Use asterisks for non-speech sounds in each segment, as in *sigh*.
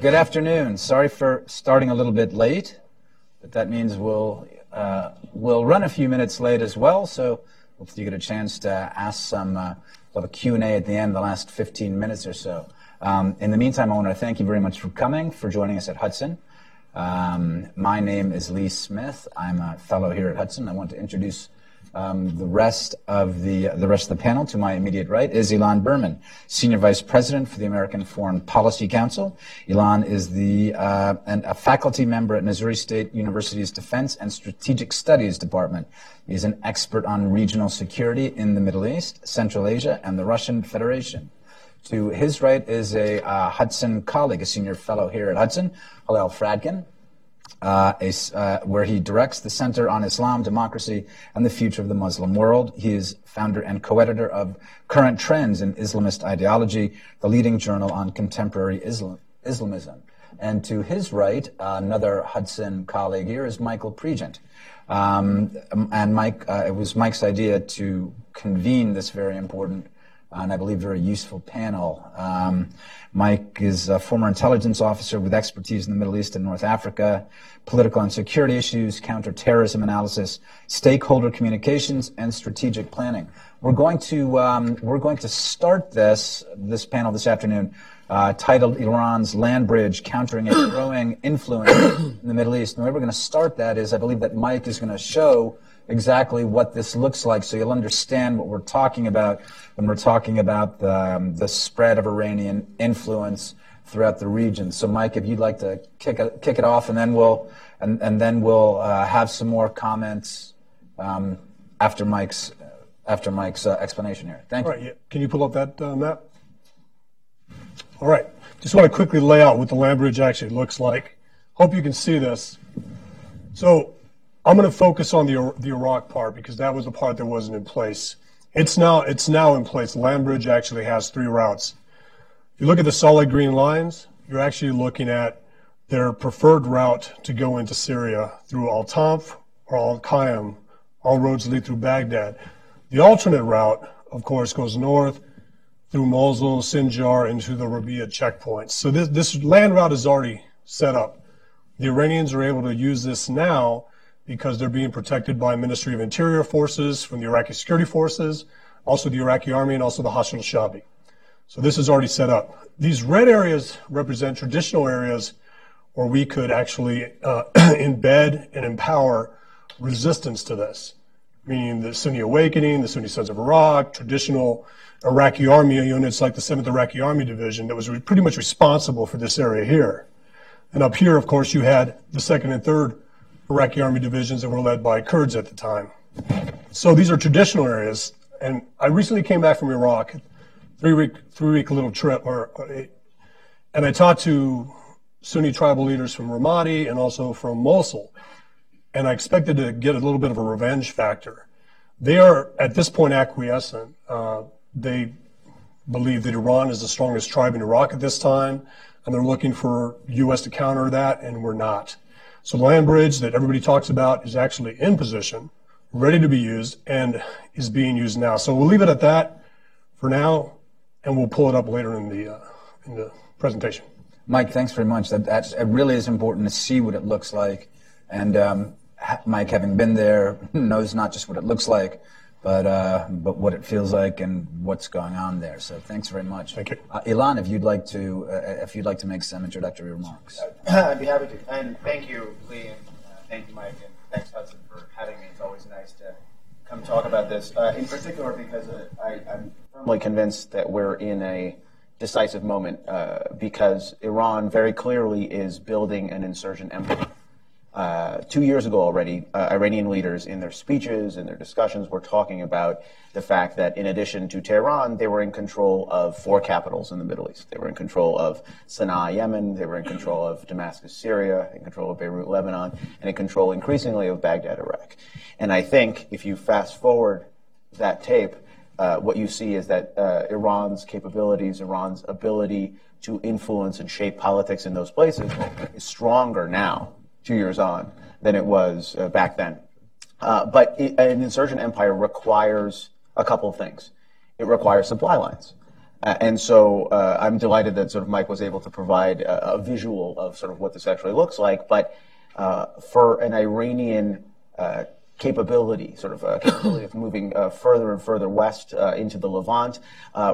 Good afternoon. Sorry for starting a little bit late, but that means we'll uh, we'll run a few minutes late as well. So hopefully you get a chance to ask some uh, a Q and A at the end, the last 15 minutes or so. Um, in the meantime, I want to thank you very much for coming, for joining us at Hudson. Um, my name is Lee Smith. I'm a fellow here at Hudson. I want to introduce um, the rest of the the rest of the panel to my immediate right is Ilan Berman, Senior Vice President for the American Foreign Policy Council. Ilan is the uh, and a faculty member at Missouri State University's Defense and Strategic Studies Department. He's an expert on regional security in the Middle East, Central Asia, and the Russian Federation. To his right is a uh, Hudson colleague, a senior fellow here at Hudson, Hillel Fradkin uh, a, uh, where he directs the Center on Islam, Democracy, and the Future of the Muslim World. He is founder and co-editor of Current Trends in Islamist Ideology, the leading journal on contemporary Islam, Islamism. And to his right, uh, another Hudson colleague here is Michael Pregent. Um, and Mike, uh, it was Mike's idea to convene this very important and I believe very useful panel. Um, Mike is a former intelligence officer with expertise in the Middle East and North Africa, political and security issues, counterterrorism analysis, stakeholder communications, and strategic planning. We're going to um, we're going to start this this panel this afternoon, uh, titled "Iran's Land Bridge: Countering a Growing Influence in the Middle East." And the way we're going to start that is, I believe that Mike is going to show exactly what this looks like so you'll understand what we're talking about when we're talking about the, um, the spread of Iranian influence throughout the region. So, Mike, if you'd like to kick it, kick it off, and then we'll and, and then we'll uh, have some more comments um, after Mike's after Mike's uh, explanation here. Thank All you. Right, yeah. Can you pull up that uh, map? All right. Just want to quickly lay out what the land bridge actually looks like. Hope you can see this. So I'm going to focus on the the Iraq part because that was the part that wasn't in place. It's now it's now in place. Land bridge actually has three routes. If you look at the solid green lines, you're actually looking at their preferred route to go into Syria through Al Tanf or Al Qaim. All roads lead through Baghdad. The alternate route, of course, goes north through Mosul, Sinjar, into the Rabia checkpoints. So this, this land route is already set up. The Iranians are able to use this now because they're being protected by Ministry of Interior forces from the Iraqi security forces, also the Iraqi army, and also the Hashd al-Shabi. So this is already set up. These red areas represent traditional areas where we could actually uh, *clears throat* embed and empower resistance to this, meaning the Sunni Awakening, the Sunni Sons of Iraq, traditional Iraqi army units like the 7th Iraqi Army Division that was pretty much responsible for this area here. And up here, of course, you had the 2nd and 3rd Iraqi army divisions that were led by Kurds at the time. So these are traditional areas. And I recently came back from Iraq, three week three week little trip, or, and I talked to Sunni tribal leaders from Ramadi and also from Mosul, and I expected to get a little bit of a revenge factor. They are at this point acquiescent. Uh, they believe that Iran is the strongest tribe in Iraq at this time, and they're looking for U.S. to counter that, and we're not. So the land bridge that everybody talks about is actually in position, ready to be used, and is being used now. So we'll leave it at that for now, and we'll pull it up later in the uh, in the presentation. Mike, thanks very much. That that's, it really is important to see what it looks like, and um, Mike, having been there, knows not just what it looks like, but uh, but what it feels like and what's going on there. So thanks very much. Thank you, uh, Ilan. If you'd like to, uh, if you'd like to make some introductory remarks, I'd be happy to. And thank you, Lee, and uh, thank you, Mike, and thanks Hudson for having me. It's always nice to come talk about this, uh, in particular because uh, I, am firmly convinced that we're in a decisive moment because Iran very clearly is building an insurgent empire. Uh, two years ago already, uh, Iranian leaders in their speeches and their discussions were talking about the fact that in addition to Tehran, they were in control of four capitals in the Middle East. They were in control of Sana'a, Yemen, they were in control of Damascus, Syria, in control of Beirut, Lebanon, and in control increasingly of Baghdad, Iraq. And I think if you fast forward that tape, uh, what you see is that uh, Iran's capabilities, Iran's ability to influence and shape politics in those places is stronger now two years on than it was uh, back then. Uh, but it, an insurgent empire requires a couple of things. It requires supply lines. Uh, and so uh, I'm delighted that sort of Mike was able to provide a, a visual of sort of what this actually looks like. But uh, for an Iranian uh, capability, sort of uh, capability of moving further and further west into the Levant,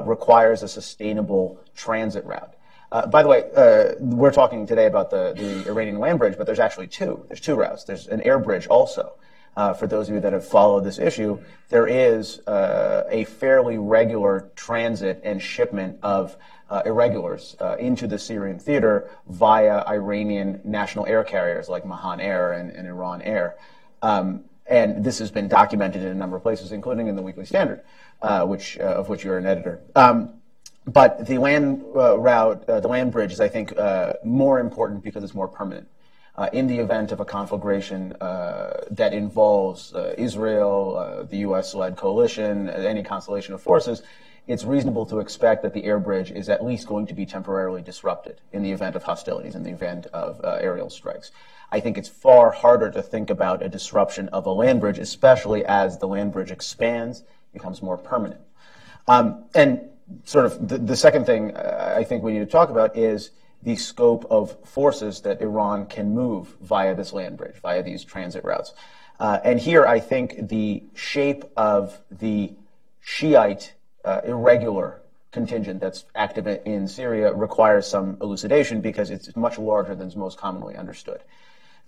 requires a sustainable transit route. By the way, we're talking today about the, the Iranian land bridge, but there's actually two. There's two routes. There's an air bridge also uh, for those of you that have followed this issue, there is uh, a fairly regular transit and shipment of uh, irregulars uh, into the Syrian theater via Iranian national air carriers like Mahan Air and, and Iran Air. Um, and this has been documented in a number of places, including in the Weekly Standard, uh, which, uh, of which you're an editor. Um, but the land route, the land bridge is, I think, more important because it's more permanent uh, in the event of a conflagration uh, that involves uh, Israel, uh, the U.S.-led coalition, any constellation of forces, it's reasonable to expect that the air bridge is at least going to be temporarily disrupted in the event of hostilities, in the event of uh, aerial strikes. I think it's far harder to think about a disruption of a land bridge, especially as the land bridge expands, becomes more permanent. Um, and sort of the, the second thing uh, I think we need to talk about is the scope of forces that Iran can move via this land bridge, via these transit routes. Uh, and here, I think the shape of the Shiite uh, irregular contingent that's active in Syria requires some elucidation because it's much larger than is most commonly understood.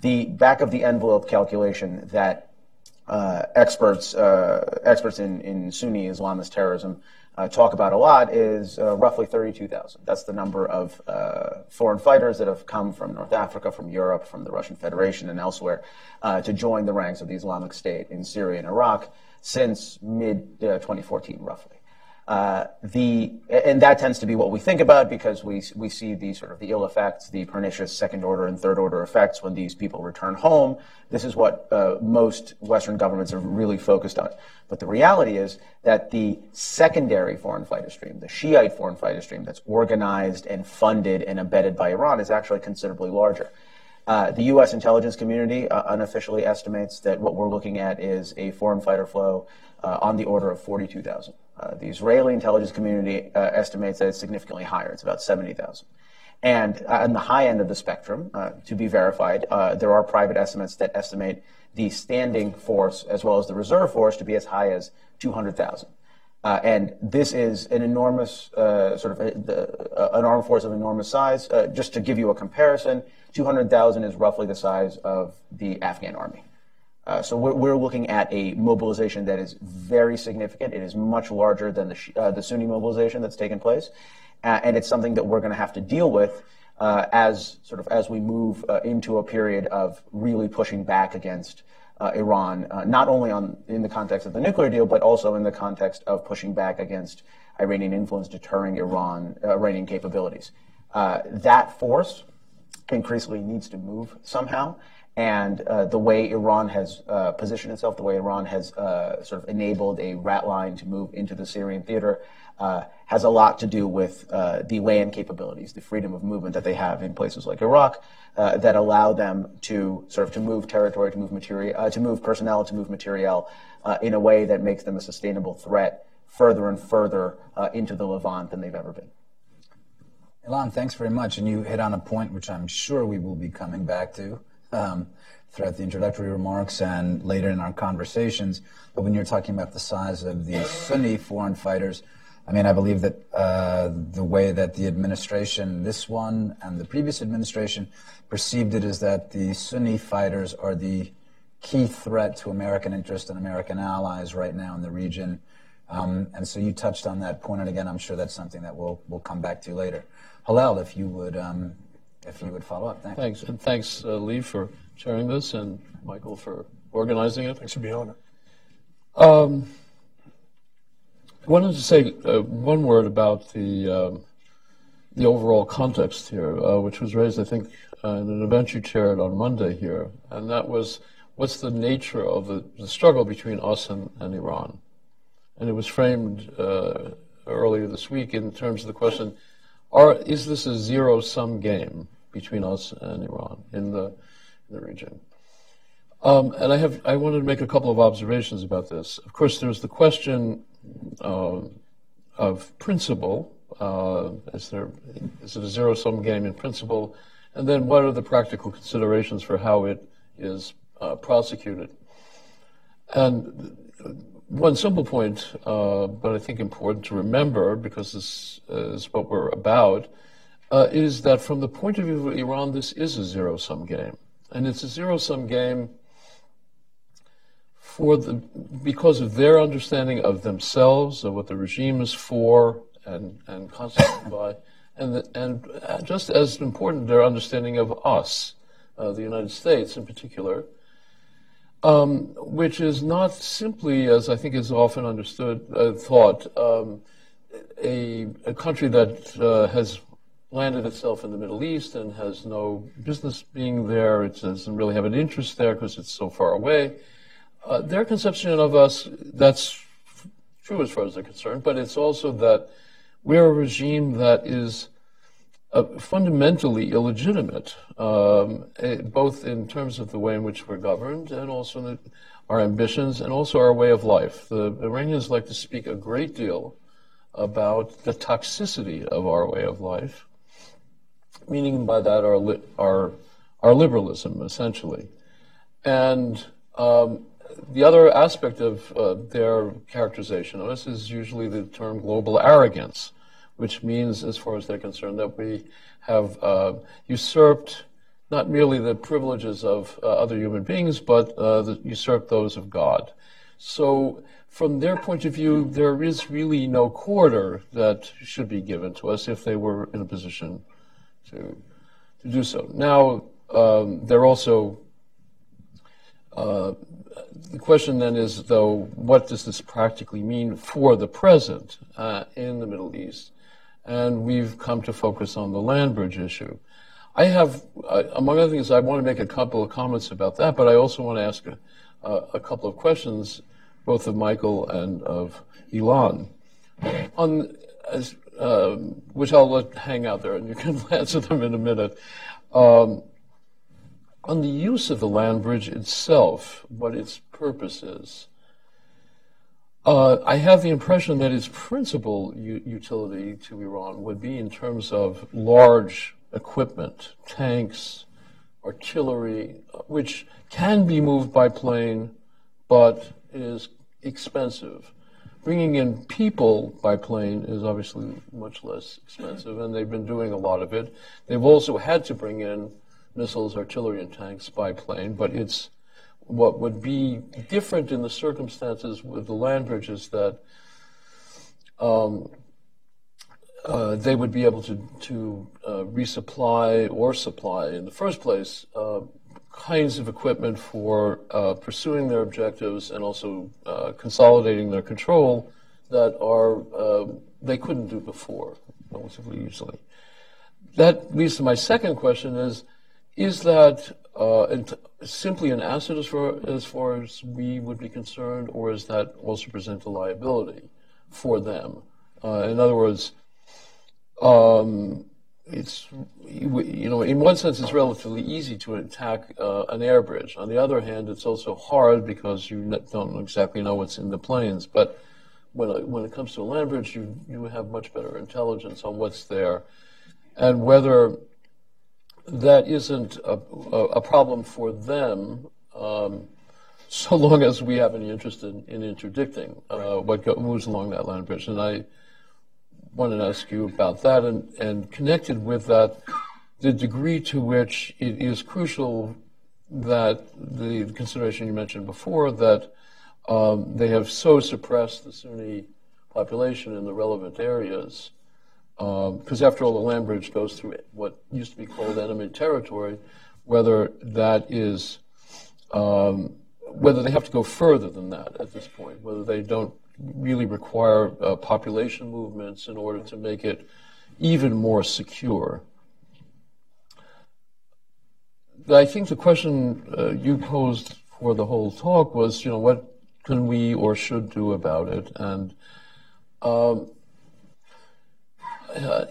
The back of the envelope calculation that uh, experts uh, experts in, in Sunni Islamist terrorism uh, talk about a lot is uh, roughly 32,000. That's the number of uh, foreign fighters that have come from North Africa, from Europe, from the Russian Federation, and elsewhere uh, to join the ranks of the Islamic State in Syria and Iraq since mid 2014, roughly. Uh, the and that tends to be what we think about because we we see the sort of the ill effects, the pernicious second order and third order effects when these people return home. This is what uh, most Western governments are really focused on. But the reality is that the secondary foreign fighter stream, the Shiite foreign fighter stream, that's organized and funded and embedded by Iran, is actually considerably larger. Uh, the U.S. intelligence community uh, unofficially estimates that what we're looking at is a foreign fighter flow uh, on the order of 42,000. Uh, the Israeli intelligence community uh, estimates that it's significantly higher. It's about 70,000. And uh, on the high end of the spectrum, uh, to be verified, uh, there are private estimates that estimate the standing force as well as the reserve force to be as high as 200,000. Uh, and this is an enormous sort of a, the, an armed force of enormous size. just to give you a comparison, 200,000 is roughly the size of the Afghan army. Uh, so we're, we're, looking at a mobilization that is very significant. It is much larger than the, uh, the Sunni mobilization that's taken place, uh, and it's something that we're going to have to deal with uh, as sort of as we move uh, into a period of really pushing back against Iran, not only on in the context of the nuclear deal, but also in the context of pushing back against Iranian influence, deterring Iran Iranian capabilities. that force increasingly needs to move somehow and uh, the way Iran has uh, positioned itself, the way Iran has uh, sort of enabled a rat line to move into the Syrian theater, uh, has a lot to do with uh, the land capabilities, the freedom of movement that they have in places like Iraq, uh, that allow them to sort of to move territory, to move material, to move personnel, to move material in a way that makes them a sustainable threat further and further into the Levant than they've ever been. Ilan, thanks very much. And you hit on a point which I'm sure we will be coming back to throughout the introductory remarks and later in our conversations. But when you're talking about the size of the Sunni foreign fighters, I mean, I believe that uh, the way that the administration, this one and the previous administration, perceived it is that the Sunni fighters are the key threat to American interest and American allies right now in the region. Um, and so you touched on that point, and again, I'm sure that's something that we'll we'll come back to later. Hillel, if you would um, if you would follow up. Thanks. Thanks. And thanks, uh, Lee, for sharing this and Michael for organizing it. Thanks for being on it. Um, I wanted to say uh, one word about the um, the overall context here, uh, which was raised, I think, uh, in an event you chaired on Monday here, and that was what's the nature of the, the struggle between us and, and, Iran, and it was framed uh, earlier this week in terms of the question: Are is this a zero sum game? Between us and Iran in the, in the region. Um, and I have I wanted to make a couple of observations about this. Of course, there's the question uh, of principle Uh, is there is it a zero sum game in principle? And then what are the practical considerations for how it is uh, prosecuted? And one simple point, uh, but I think important to remember because this is what we're about, uh, is that from the point of view of Iran, this is a zero sum game. And it's a zero sum game for the, because of their understanding of themselves, of what the regime is for and, and constituted *coughs* by, and, the, and just as important, their understanding of us, uh, the United States in particular, um, which is not simply, as I think is often understood, uh, thought, um, a, a, country that uh, has landed itself in the Middle East and has no business being there. It doesn't really have an interest there because it's so far away. Uh, their conception of us, that's true as far as they're concerned, but it's also that we're a regime that is uh, fundamentally illegitimate, um, it, eh, both in terms of the way in which we're governed and also the, our ambitions and also our way of life. The Iranians like to speak a great deal about the toxicity of our way of life, meaning by that our, li- our, our liberalism, essentially. And um, the other aspect of uh, their characterization of us is usually the term global arrogance, which means, as far as they're concerned, that we have uh, usurped not merely the privileges of uh, other human beings, but uh, the, usurped those of God. So, from their point of view, there is really no quarter that should be given to us if they were in a position to to do so. Now, um, they're also uh, the question then is, though, what does this practically mean for the present uh, in the Middle East? And we've come to focus on the land bridge issue. I have, uh, among other things, I want to make a couple of comments about that, but I also want to ask a, a couple of questions, both of Michael and of Ilan. on as, um, which I'll let hang out there, and you can *laughs* answer them in a minute. Um, on the use of the land bridge itself, what its purpose is. Uh, I have the impression that its principal u- utility to Iran would be in terms of large equipment, tanks, artillery, which can be moved by plane, but is expensive. Bringing in people by plane is obviously much less expensive, and they've been doing a lot of it. They've also had to bring in missiles, artillery, and tanks by plane, but it's what would be different in the circumstances with the land bridges that um, uh, they would be able to, to uh, resupply or supply in the first place uh, kinds of equipment for uh, pursuing their objectives and also uh, consolidating their control that are uh, they couldn't do before relatively easily. That leads to my second question: is is that uh, simply an asset as far, as far as we would be concerned, or is that also present a liability for them? Uh, in other words, um, it's you know in one sense it's relatively easy to attack uh, an air bridge. On the other hand, it's also hard because you don't exactly know what's in the planes. But when it, when it comes to a land bridge, you you have much better intelligence on what's there, and whether that isn't a, a problem for them um, *laughs* so long as we have any interest in, in interdicting uh, right. what go, moves along that land bridge. And I wanted to ask you about that and, and connected with that, the degree to which it is crucial that the consideration you mentioned before that um, they have so suppressed the Sunni population in the relevant areas because um, after all, the land bridge goes through what used to be called enemy territory, whether that is, um, whether they have to go further than that at this point, whether they don't really require uh, population movements in order to make it even more secure. I think the question uh, you posed for the whole talk was, you know, what can we or should do about it? And um, uh,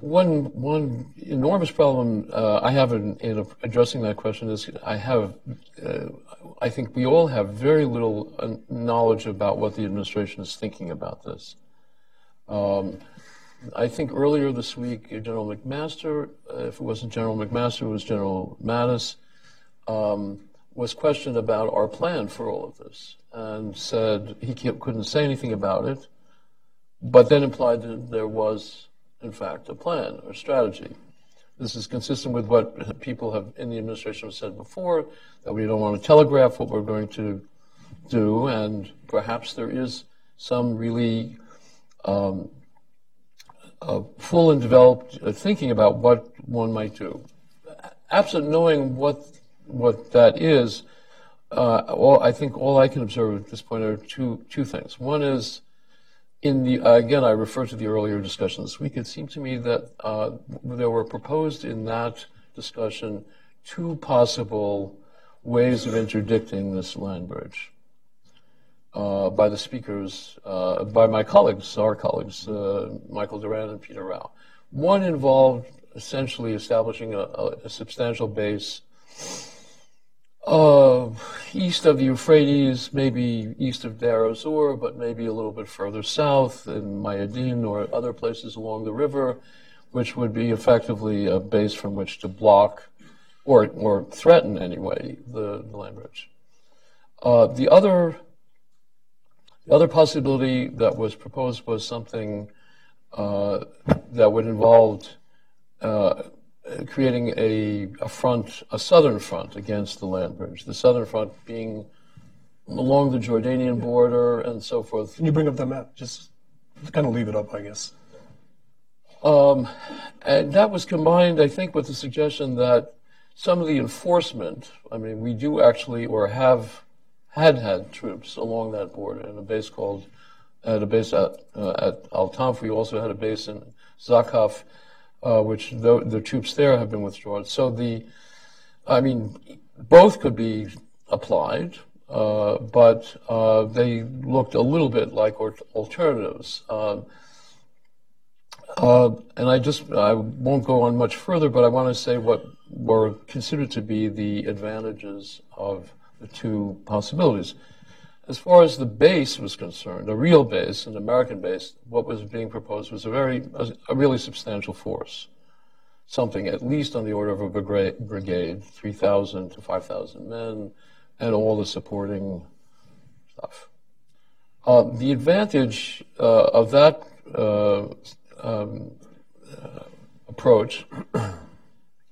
one one enormous problem uh, I have in, in, addressing that question is I have uh, I think we all have very little uh, knowledge about what the administration is thinking about this. Um, I think earlier this week, General McMaster, uh, if it wasn't General McMaster, it was General Mattis, um, was questioned about our plan for all of this and said he couldn't say anything about it, but then implied that there was, in fact, a plan or strategy. This is consistent with what people have in the administration have said before that we don't want to telegraph what we're going to do, and perhaps there is some really um, uh, full and developed uh, thinking about what one might do. Absent knowing what what that is, uh, I think all I can observe at this point are two two things. One is in the again, I refer to the earlier discussion this week. It seemed to me that uh, there were proposed in that discussion two possible ways of interdicting this land bridge uh, by the speakers, uh, by my colleagues, our colleagues, uh, Michael Doran and Peter Rough. One involved essentially establishing a, a substantial base east of the Euphrates, maybe east of Deir ez-Zor, but maybe a little bit further south in Mayadin or other places along the river, which would be effectively a base from which to block or, or threaten anyway the, the land bridge. Uh, the other the other possibility that was proposed was something uh, that would involve uh, creating a, a, front, a southern front against the land bridge. The southern front being along the Jordanian border and so forth. Can you bring up the map? Just kind of leave it up, I guess. Um, and that was combined, I think, with the suggestion that some of the enforcement, I mean, we do actually or have had had troops along that border in a base called, at a base at, uh, at Al Tanf. We also had a base in Zakaf uh, which the, the, troops there have been withdrawn. So the, I mean, both could be applied, uh, but uh, they looked a little bit like alternatives. Um, uh, and I just, I won't go on much further, but I want to say what were considered to be the advantages of the two possibilities. As far as the base was concerned, a real base, an American base, what was being proposed was a very, a, a really substantial force. Something at least on the order of a brigade, 3,000 to 5,000 men, and all the supporting stuff. Uh, the advantage uh, of that uh, um, uh, approach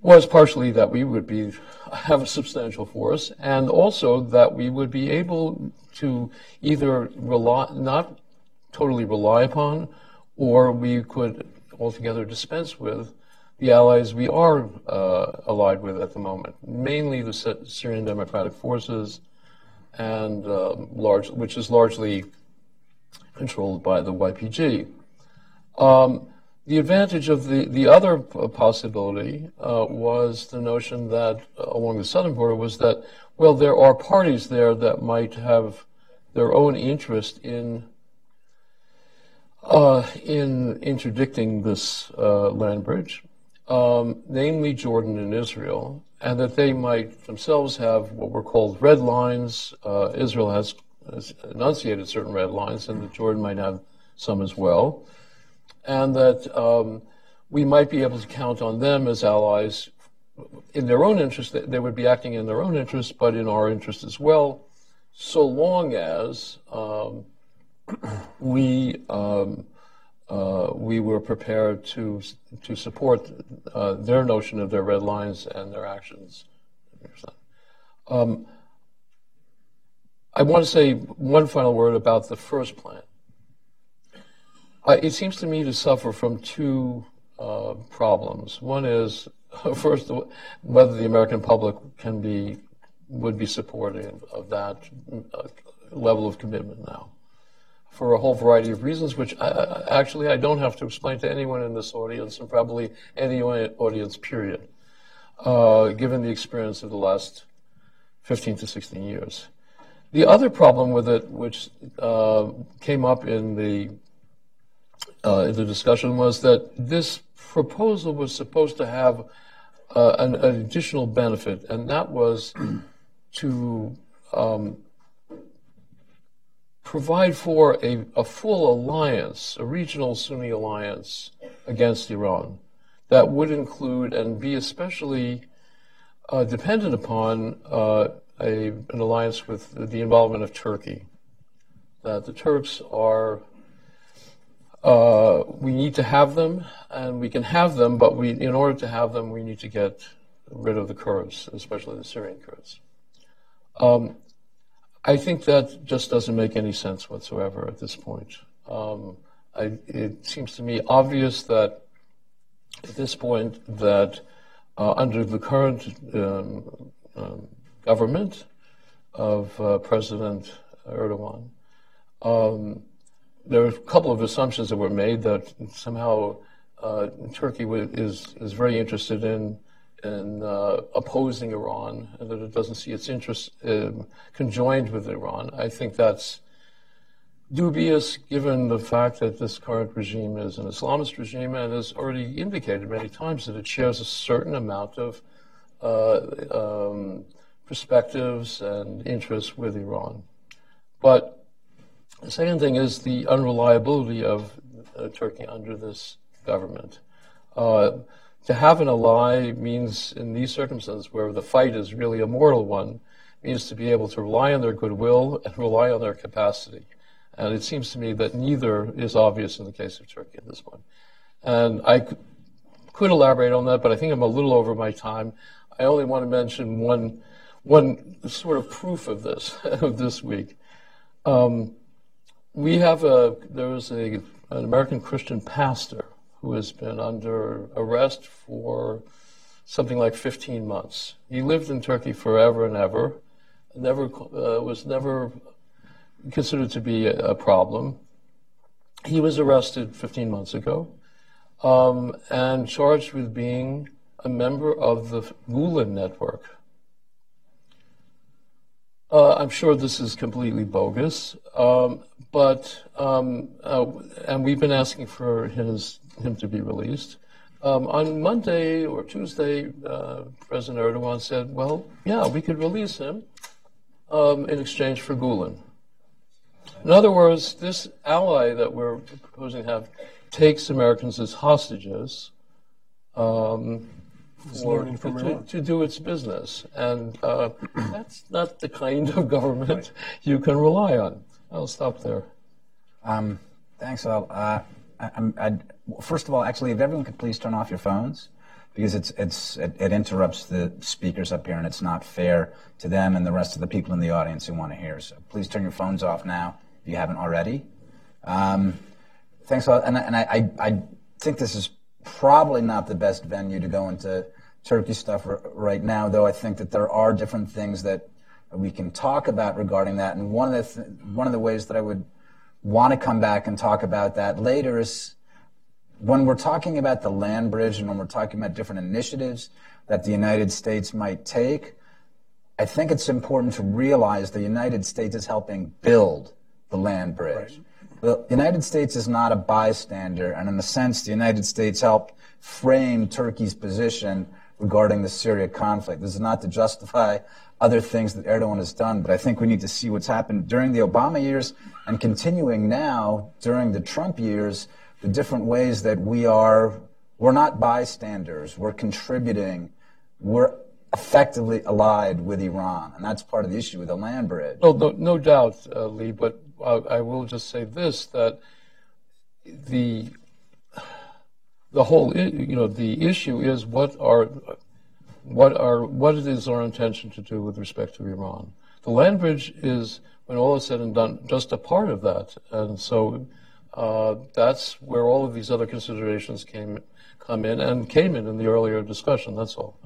was partially that we would be *laughs* have a substantial force, and also that we would be able to either rely, not totally rely upon, or we could altogether dispense with the allies we are uh, allied with at the moment, mainly the Syrian Democratic Forces, and um, large, which is largely controlled by the YPG. Um, the advantage of the, the other possibility uh, was the notion that uh, along the southern border was that, well, there are parties there that might have their own interest in uh, in interdicting this uh, land bridge, um, namely Jordan and Israel, and that they might themselves have what were called red lines. Uh, Israel has, has enunciated certain red lines, and that Jordan might have some as well and that um, we might be able to count on them as allies in their own interest. They would be acting in their own interest, but in our interest as well, so long as um, we um, uh, we were prepared to to support uh, their notion of their red lines and their actions. Um, I want to say one final word about the first plan. Uh, it seems to me to suffer from two uh, problems. One is, *laughs* first, whether the American public can be would be supportive of that uh, level of commitment now, for a whole variety of reasons, which I, actually I don't have to explain to anyone in this audience, and probably any audience, period, uh, given the experience of the last 15 to 16 years. The other problem with it, which uh, came up in the uh, in the discussion was that this proposal was supposed to have uh, an, an, additional benefit, and that was to um, provide for a, a, full alliance, a regional Sunni alliance against Iran. That would include and be especially uh, dependent upon uh, a, an alliance with the involvement of Turkey. That the Turks are, uh, we need to have them, and we can have them, but we, in order to have them, we need to get rid of the Kurds, especially the Syrian Kurds. Um, I think that just doesn't make any sense whatsoever at this point. Um, I, it seems to me obvious that at this point that uh, under the current um, um, government of uh, President Erdogan, um, there are a couple of assumptions that were made that somehow uh, Turkey is is very interested in in uh, opposing Iran and that it doesn't see its interests um, conjoined with Iran. I think that's dubious given the fact that this current regime is an Islamist regime and has already indicated many times that it shares a certain amount of uh, um, perspectives and interests with Iran. But the second thing is the unreliability of uh, Turkey under this government. Uh, to have an ally means, in these circumstances where the fight is really a mortal one, means to be able to rely on their goodwill and rely on their capacity. And it seems to me that neither is obvious in the case of Turkey at this point. And I could elaborate on that, but I think I'm a little over my time. I only want to mention one, one sort of proof of this *laughs* of this week. Um, we have a there was a an American Christian pastor who has been under arrest for something like 15 months. He lived in Turkey forever and ever, never uh, was never considered to be a, a, problem. He was arrested 15 months ago um, and charged with being a member of the Gulen network. Uh, I'm sure this is completely bogus, um, but um, uh, and we've been asking for his him to be released. Um, on Monday or Tuesday, uh, President Erdogan said, "Well, yeah, we could release him um, in exchange for Gulen." In other words, this ally that we're proposing to have takes Americans as hostages. Um, for, to, to, do its business. And uh, *clears throat* that's not the kind of government right. you can rely on. I'll stop there. Um, thanks, Al. Uh, I, first of all, actually, if everyone could please turn off your phones, because it's, it's, it, it, interrupts the speakers up here, and it's not fair to them and the rest of the people in the audience who want to hear. So please turn your phones off now if you haven't already. Um, thanks a lot. And, and I, I, I think this is probably not the best venue to go into Turkey stuff right now, though I think that there are different things that we can talk about regarding that. And one of the th- one of the ways that I would want to come back and talk about that later is when we're talking about the land bridge and when we're talking about different initiatives that the United States might take. I think it's important to realize the United States is helping build the land bridge. Right. The United States is not a bystander, and in a sense, the United States helped frame Turkey's position regarding the Syria conflict. This is not to justify other things that Erdogan has done, but I think we need to see what's happened during the Obama years and continuing now during the Trump years, the different ways that we are, we're not bystanders, we're contributing, we're effectively allied with Iran, and that's part of the issue with the land bridge. No, no, no doubt, uh, Lee, but I will just say this, that the the whole you know the issue is what are what are what it is our intention to do with respect to Iran. The land bridge is, when all is said and done, just a part of that, and so uh, that's where all of these other considerations came come in and came in in the earlier discussion. That's all.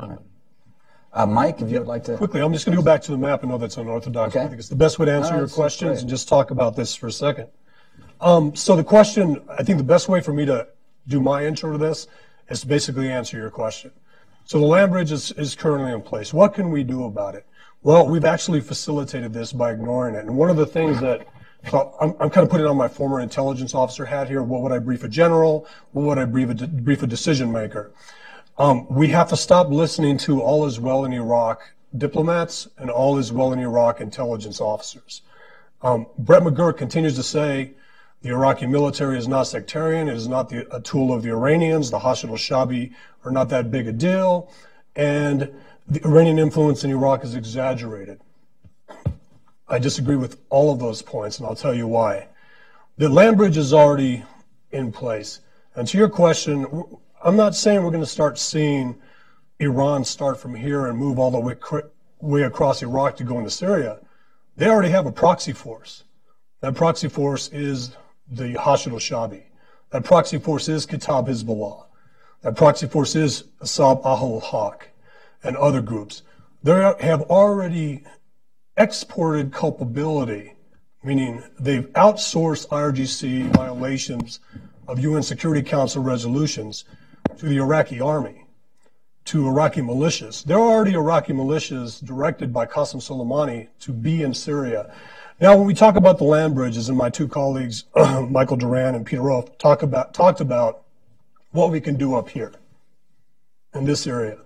Uh, Mike, if you'd like to. Quickly, I'm just going to go back to the map. I know that's unorthodox. Okay. I think it's the best way to answer no, your questions and just talk about this for a second. Um, so the question, I think the best way for me to do my intro to this is to basically answer your question. So the land bridge is, is currently in place. What can we do about it? Well, we've actually facilitated this by ignoring it. And one of the things that so I'm, I'm, kind of putting on my former intelligence officer hat here. What would I brief a general? What would I brief a, brief a decision maker? Um, we have to stop listening to all is well in Iraq diplomats and all is well in Iraq intelligence officers. Um, Brett McGurk continues to say The Iraqi military is not sectarian. It is not the, a tool of the Iranians. The Hashid al-Shabi are not that big a deal. And the Iranian influence in Iraq is exaggerated. I disagree with all of those points, and I'll tell you why. The land bridge is already in place. And to your question, I'm not saying we're going to start seeing Iran start from here and move all the way, way across Iraq to go into Syria. They already have a proxy force. That proxy force is the Hashid al-Shabi. That proxy force is Kataib Hezbollah. That proxy force is Ahl al-Haq and other groups. They have already exported culpability, meaning they've outsourced IRGC violations of UN Security Council resolutions to the Iraqi army, to Iraqi militias. There are already Iraqi militias directed by Qasem Soleimani to be in Syria. Now, when we talk about the land bridges, and my two colleagues, *clears throat* Michael Doran and Peter Rough, talk about, talked about what we can do up here in this area.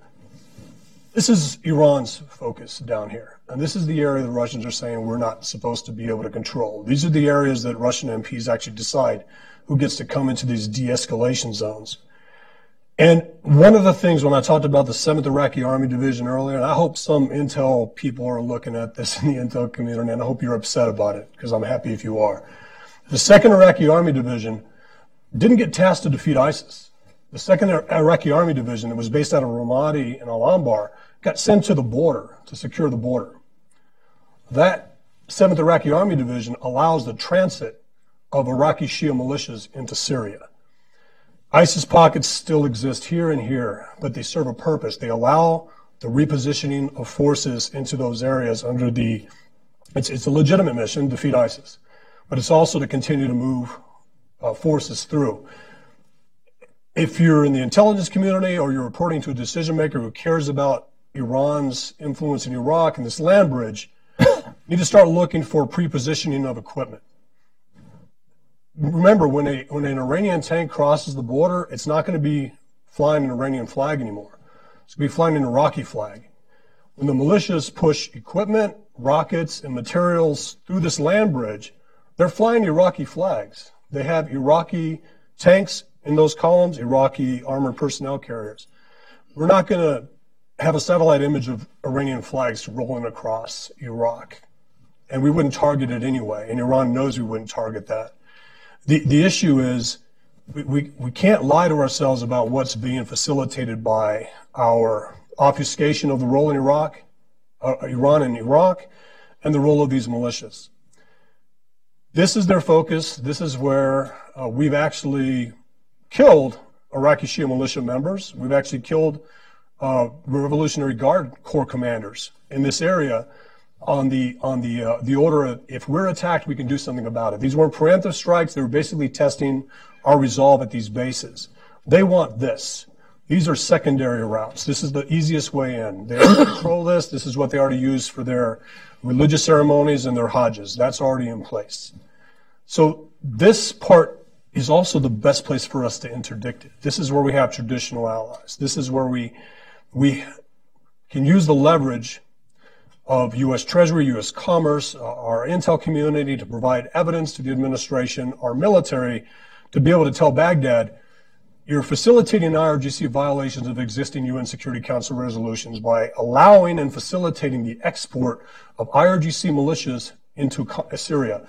This is Iran's focus down here. And this is the area the Russians are saying we're not supposed to be able to control. These are the areas that Russian MPs actually decide who gets to come into these de escalation zones. And one of the things when I talked about the 7th Iraqi Army Division earlier, and I hope some intel people are looking at this in the intel community, and I hope you're upset about it, because I'm happy if you are. The 2nd Iraqi Army Division didn't get tasked to defeat ISIS. The 2nd Iraqi Army Division that was based out of Ramadi and Al Anbar got sent to the border to secure the border. That 7th Iraqi Army Division allows the transit of Iraqi Shia militias into Syria. ISIS pockets still exist here and here, but they serve a purpose. They allow the repositioning of forces into those areas under the, it's, it's a legitimate mission, defeat ISIS, but it's also to continue to move uh, forces through. If you're in the intelligence community or you're reporting to a decision maker who cares about Iran's influence in Iraq and this land bridge, you need to start looking for prepositioning of equipment. Remember, when, a, when an Iranian tank crosses the border, it's not going to be flying an Iranian flag anymore. It's going to be flying an Iraqi flag. When the militias push equipment, rockets, and materials through this land bridge, they're flying Iraqi flags. They have Iraqi tanks in those columns, Iraqi armored personnel carriers. We're not going to have a satellite image of Iranian flags rolling across Iraq. And we wouldn't target it anyway. And Iran knows we wouldn't target that. The, the issue is we, we, we can't lie to ourselves about what's being facilitated by our obfuscation of the role in Iraq, uh, Iran and Iraq, and the role of these militias. This is their focus. This is where uh, we've actually killed Iraqi Shia militia members. We've actually killed uh, Revolutionary Guard Corps commanders in this area on the on the uh, the order of if we're attacked, we can do something about it. These weren't preemptive strikes; they were basically testing our resolve at these bases. They want this. These are secondary routes. This is the easiest way in. They *coughs* control this. This is what they already use for their religious ceremonies and their hajjs. That's already in place. So this part is also the best place for us to interdict it. This is where we have traditional allies. This is where we we can use the leverage of U.S. Treasury, U.S. Commerce, uh, our intel community to provide evidence to the administration, our military to be able to tell Baghdad, you're facilitating IRGC violations of existing UN Security Council resolutions by allowing and facilitating the export of IRGC militias into Syria.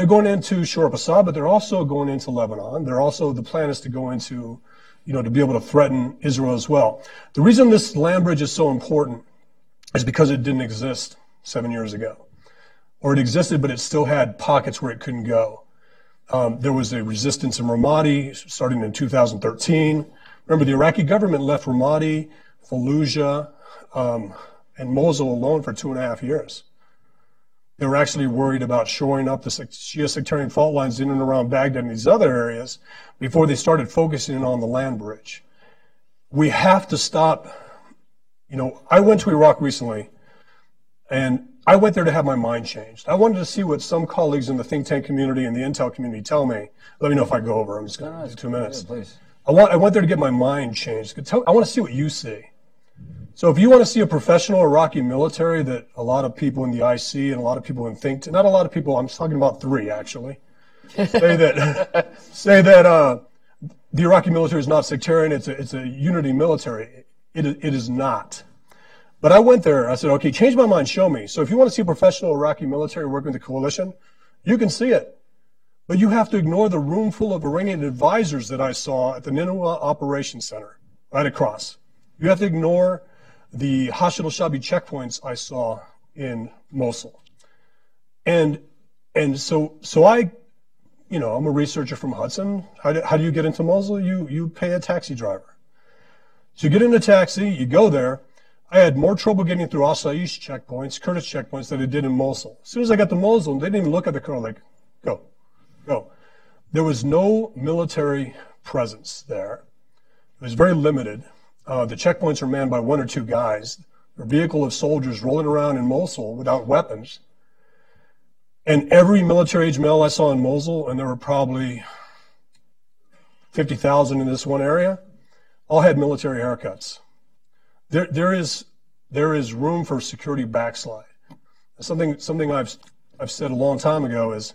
They're going into Shor Assad, but they're also going into Lebanon. They're also, the plan is to go into you know, to be able to threaten Israel as well. The reason this land bridge is so important is because it didn't exist seven years ago. Or it existed, but it still had pockets where it couldn't go. Um, there was a resistance in Ramadi starting in 2013. Remember, the Iraqi government left Ramadi, Fallujah, um, and Mosul alone for two and a half years. They were actually worried about shoring up the Shia sectarian fault lines in and around Baghdad and these other areas before they started focusing on the land bridge. We have to stop. You know, I went to Iraq recently and I went there to have my mind changed. I wanted to see what some colleagues in the think tank community and the intel community tell me. Let me know if I go over. I'm just going to do two minutes. Yeah, please. I, want, I went there to get my mind changed. I want to see what you see. So if you want to see a professional Iraqi military that a lot of people in the IC and a lot of people in think, not a lot of people, I'm talking about three actually. say that *laughs* say that uh, the Iraqi military is not sectarian. It's a, it's a unity military. It, it is not. But I went there. I said, okay, change my mind. Show me. So if you want to see a professional Iraqi military working with the coalition, you can see it. But you have to ignore the room full of Iranian advisors that I saw at the Nineveh Operations Center, right across. You have to ignore the Hashd al-Shabi checkpoints I saw in Mosul. And, and so, so I, you know, I'm a researcher from Hudson. How do, how do you get into Mosul? You, you pay a taxi driver. So you get in a taxi, you go there. I had more trouble getting through Asaish checkpoints, Kurdish checkpoints than I did in Mosul. As soon as I got to Mosul, they didn't even look at the car like, go, go. There was no military presence there. It was very limited. Uh, the checkpoints are manned by one or two guys. A vehicle of soldiers rolling around in Mosul without weapons. And every military age male I saw in Mosul, and there were probably 50,000 in this one area, all had military haircuts. There, there is, there is room for security backslide. Something, something I've, I've said a long time ago is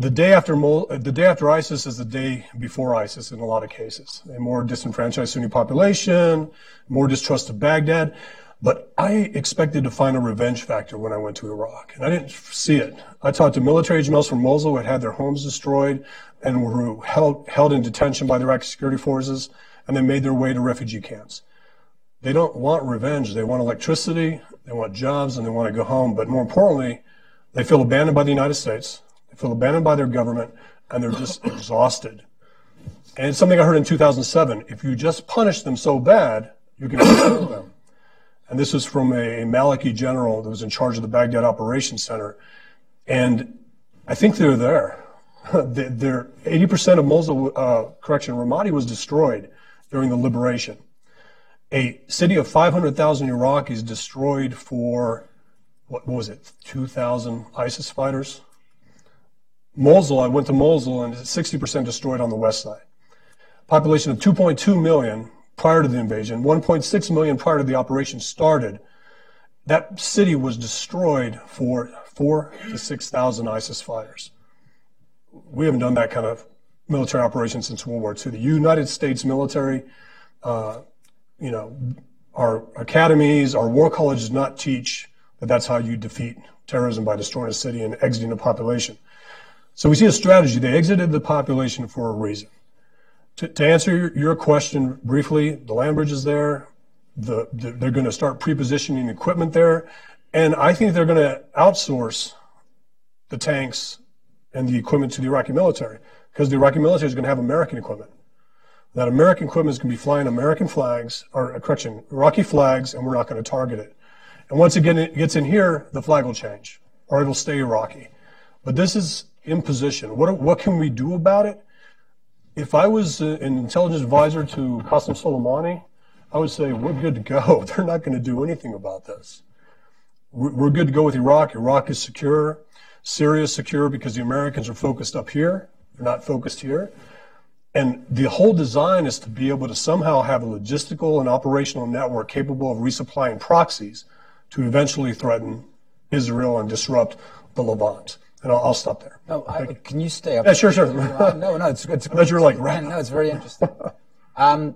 the day after the day after ISIS is the day before ISIS in a lot of cases. A more disenfranchised Sunni population, more distrust of Baghdad. But I expected to find a revenge factor when I went to Iraq, and I didn't see it. I talked to military generals from Mosul who had had their homes destroyed and were held, held in detention by the Iraqi security forces, and they made their way to refugee camps. They don't want revenge. They want electricity, they want jobs, and they want to go home. But more importantly, they feel abandoned by the United States. Feel abandoned by their government, and they're just exhausted. And it's something I heard in 2007. If you just punish them so bad, you can *coughs* kill them. And this was from a Maliki general that was in charge of the Baghdad Operations Center. And I think they're there. *laughs* they're 80% of Mosul, uh, correction, Ramadi was destroyed during the liberation. A city of 500,000 Iraqis destroyed for, what was it, 2,000 ISIS fighters? Mosul, I went to Mosul and it's 60% destroyed on the west side. Population of 2.2 million, prior to the invasion, 1.6 million prior to the operation started. That city was destroyed for four to 6,000 ISIS fighters. We haven't done that kind of military operation since World War II. The United States military, uh, you know, our academies, our war colleges not teach that that's how you defeat terrorism by destroying a city and exiting a population. So we see a strategy. They exited the population for a reason. To, to answer your, question briefly, the land bridge is there. The, the, they're going to start pre-positioning equipment there. And I think they're going to outsource the tanks and the equipment to the Iraqi military because the Iraqi military is going to have American equipment. That American equipment is going to be flying American flags, or uh, correction, Iraqi flags, and we're not going to target it. And once again, it gets in here, the flag will change, or it'll stay Iraqi. But this is imposition. What, what can we do about it? if I was uh, an intelligence advisor to Qasem Soleimani, I would say we're good to go. *laughs* They're not going to do anything about this. We're good to go with Iraq. Iraq is secure. Syria is secure because the Americans are focused up here. They're not focused here. And the whole design is to be able to somehow have a logistical and operational network capable of resupplying proxies to eventually threaten Israel and disrupt the Levant. And I'll, I'll stop there. No, I, can you stay up? Yeah, sure, sure. no, no, it's it's. *laughs* Unless you're like right. No, it's very interesting. *laughs* um,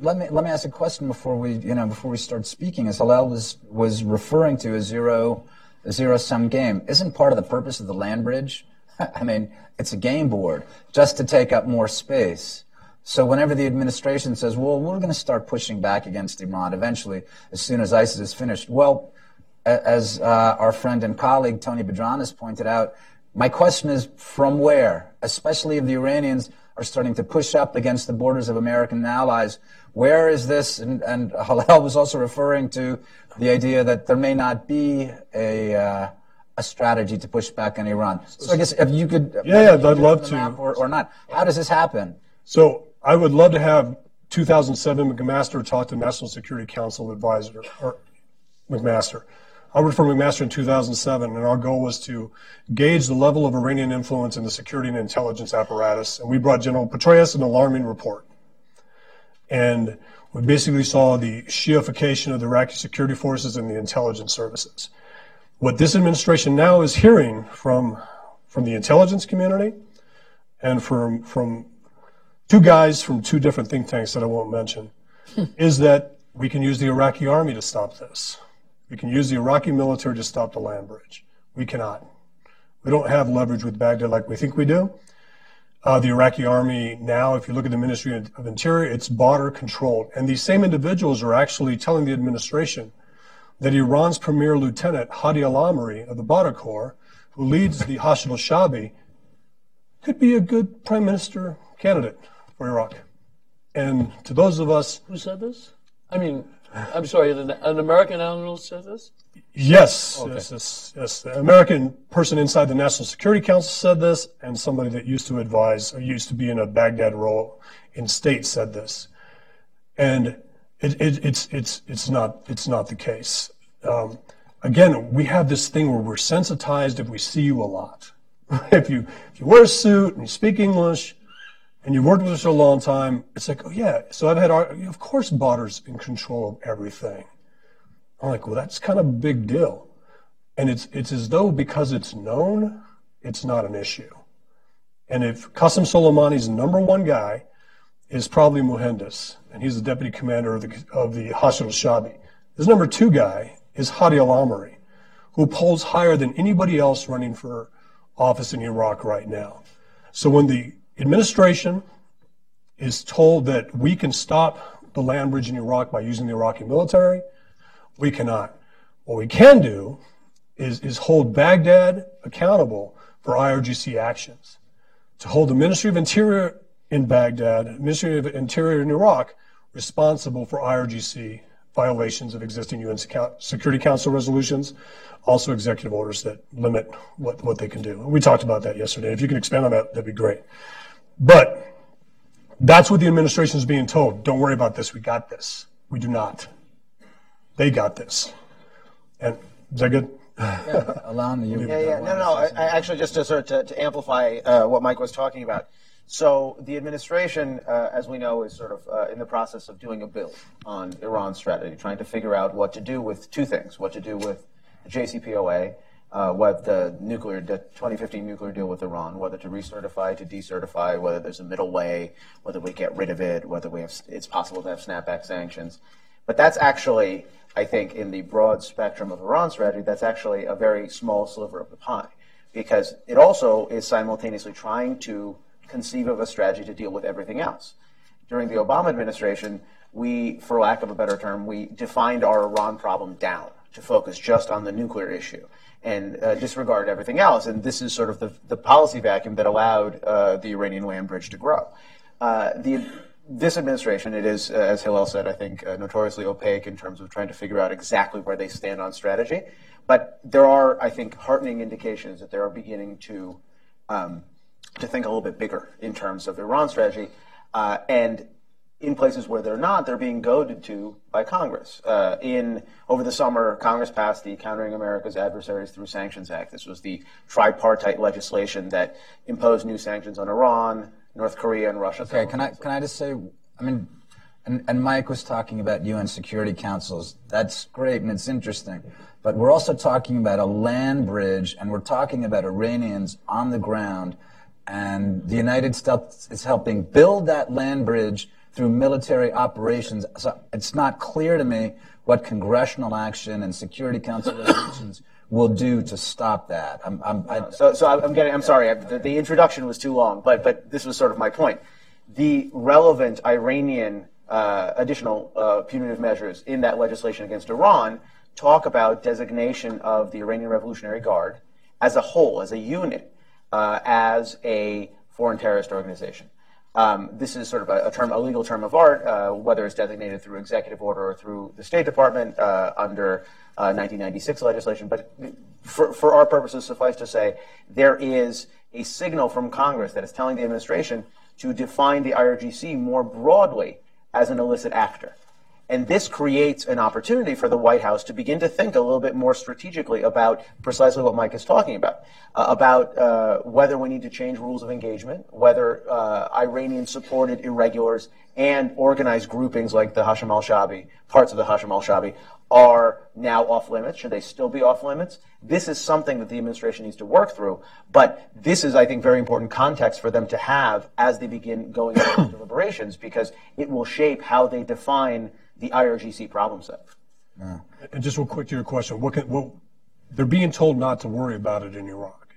let me let me ask a question before we you know before we start speaking. As Hillel was was referring to a zero a zero sum game, isn't part of the purpose of the land bridge? *laughs* I mean, it's a game board just to take up more space. So whenever the administration says, "Well, we're going to start pushing back against Iran eventually, as soon as ISIS is finished," well, as uh, our friend and colleague Tony Badran has pointed out, my question is from where, especially if the Iranians are starting to push up against the borders of American allies, where is this? And, and Hillel was also referring to the idea that there may not be a, uh, a strategy to push back on Iran. So I guess if you could, yeah, yeah I'd love to, or, or not. How does this happen? So I would love to have 2007 McMaster talk to National Security Council advisor or McMaster. I worked for McMaster in 2007, and our goal was to gauge the level of Iranian influence in the security and intelligence apparatus. And we brought General Petraeus an alarming report. And we basically saw the Shiification of the Iraqi security forces and the intelligence services. What this administration now is hearing from from the intelligence community and from, from two guys from two different think tanks that I won't mention, *laughs* is that we can use the Iraqi army to stop this. We can use the Iraqi military to stop the land bridge. We cannot. We don't have leverage with Baghdad like we think we do. Uh, the Iraqi army now, if you look at the Ministry of Interior, it's border controlled. And these same individuals are actually telling the administration that Iran's premier lieutenant, Hadi al-Amiri of the Badr Corps, who leads the Hashd al-Shabi, could be a good prime minister candidate for Iraq. And to those of us, Who said this? I mean, I'm sorry, an, an American analyst said this? yes, yes, yes, yes, the American person inside the National Security Council said this, and somebody that used to advise or used to be in a Baghdad role in state said this. And it, it, it's, it's, it's, not, it's not the case. Um, again, we have this thing where we're sensitized if we see you a lot. *laughs* if you if you wear a suit and you speak English and you've worked with us for a long time, it's like, oh yeah. So I've had, of course, Badr's in control of everything. I'm like, well, that's kind of a big deal, and it's it's as though because it's known, it's not an issue. And if Qasem Soleimani's number one guy is probably Muhandis, and he's the deputy commander of the of the Hashd al-Shabi, his number two guy is Hadi al-Amiri, who polls higher than anybody else running for office in Iraq right now. So when the administration is told that we can stop the land bridge in Iraq by using the Iraqi military, we cannot. What we can do is, is hold Baghdad accountable for IRGC actions. To hold the Ministry of Interior in Baghdad, Ministry of Interior in Iraq, responsible for IRGC violations of existing UN Security Council resolutions, also executive orders that limit what, what they can do. We talked about that yesterday. If you can expand on that, that'd be great. But that's what the administration is being told. Don't worry about this. We got this. We do not. They got this. And is that good? Yeah, Ilan, you. Yeah, yeah. No, no. I, I actually, just to sort of to, to amplify uh, what Mike was talking about. So the administration, uh, as we know, is sort of uh, in the process of doing a bill on Iran strategy, trying to figure out what to do with two things: what to do with the JCPOA, uh, what the nuclear, the 2015 nuclear deal with Iran, whether to recertify, to decertify, whether there's a middle way, whether we get rid of it, whether we have, it's possible to have snapback sanctions. But that's actually, I think, in the broad spectrum of Iran's strategy, that's actually a very small sliver of the pie, because it also is simultaneously trying to conceive of a strategy to deal with everything else. During the Obama administration, we, for lack of a better term, we defined our Iran problem down to focus just on the nuclear issue and uh, disregard everything else. And this is sort of the, the policy vacuum that allowed uh, the Iranian land bridge to grow. Uh, the, this administration, it is, uh, as Hillel said, I think, uh, notoriously opaque in terms of trying to figure out exactly where they stand on strategy. But there are, I think, heartening indications that they are beginning to um, to think a little bit bigger in terms of Iran strategy. Uh, and in places where they're not, they're being goaded to by Congress. Uh, in over the summer, Congress passed the Countering America's Adversaries Through Sanctions Act. This was the tripartite legislation that imposed new sanctions on Iran, North Korea, and Russia. Okay, can I can I just say, I mean, and, and Mike was talking about UN Security Councils. That's great and it's interesting, but we're also talking about a land bridge, and we're talking about Iranians on the ground, and the United States is helping build that land bridge through military operations. So it's not clear to me what congressional action and Security Council *coughs* resolutions will do to stop that. I'm, I'm, I, so, so I'm getting. I'm sorry. The, the, introduction was too long, but but this was sort of my point. The relevant Iranian uh, additional uh, punitive measures in that legislation against Iran talk about designation of the Iranian Revolutionary Guard as a whole, as a unit, uh, as a foreign terrorist organization. Um, this is sort of a, a, term, a legal term of art, uh, whether it's designated through executive order or through the State Department uh, under uh, 1996 legislation. But for, for our purposes, suffice to say, there is a signal from Congress that is telling the administration to define the IRGC more broadly as an illicit actor. And this creates an opportunity for the White House to begin to think a little bit more strategically about precisely what Mike is talking about, uh, about uh, whether we need to change rules of engagement, whether uh, Iranian supported irregulars and organized groupings like the Hashd al-Shabi, parts of the Hashd al-Shabi, are now off limits? Should they still be off limits? This is something that the administration needs to work through. But this is, I think, very important context for them to have as they begin going into *coughs* deliberations because it will shape how they define the IRGC problem set. And just real quick to your question, what can, what, they're being told not to worry about it in Iraq.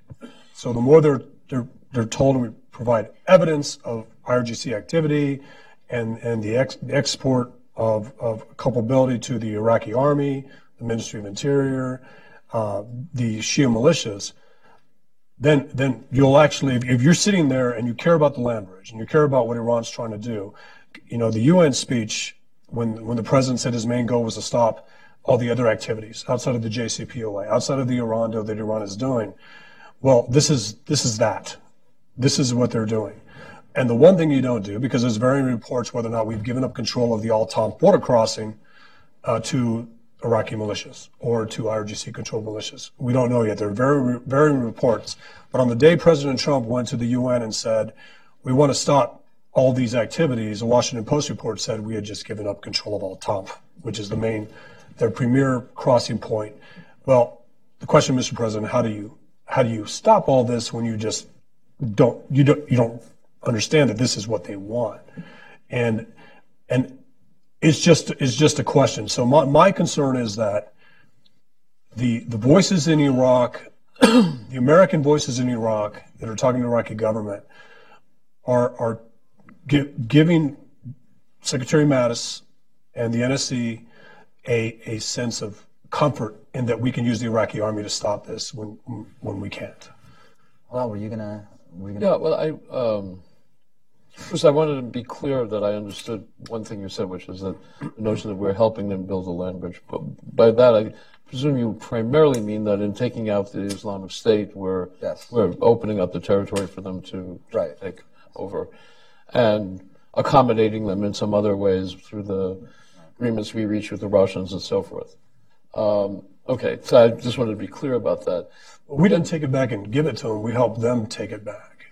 So the more they're, they're, they're told to provide evidence of IRGC activity and, and the ex, export of, of culpability to the Iraqi army, the Ministry of Interior, uh, the Shia militias, then then you'll actually, if, if you're sitting there and you care about the land bridge and you care about what Iran's trying to do, you know, the UN speech when when the president said his main goal was to stop all the other activities outside of the JCPOA, outside of the Iran that Iran is doing. Well, this is this is that. This is what they're doing. And the one thing you don't do, because there's varying reports whether or not we've given up control of the Al Tanf border crossing uh, to Iraqi militias or to IRGC controlled militias. We don't know yet. There are very varying reports. But on the day President Trump went to the UN and said, we want to stop all these activities, the Washington Post report said we had just given up control of Al Tanf, which is the main, their premier crossing point. Well, the question, Mr. President, how do you how do you stop all this when you just don't you don't you don't understand that this is what they want. And, and it's just, it's just a question. So my, my concern is that the, the voices in Iraq, *clears throat* the American voices in Iraq that are talking to the Iraqi government are, are gi- giving Secretary Mattis and the NSC a, a sense of comfort in that we can use the Iraqi army to stop this when, when we can't. Well, were you gonna? Were you gonna... Yeah, well, I um, First, I wanted to be clear that I understood one thing you said, which is that the notion that we're helping them build a land bridge. But by that, I presume you primarily mean that in taking out the Islamic State, we're yes. we're opening up the territory for them to, to right. take over, and accommodating them in some other ways through the agreements we reach with the Russians and so forth. Um, okay, so I just wanted to be clear about that. We didn't take it back and give it to them. We helped them take it back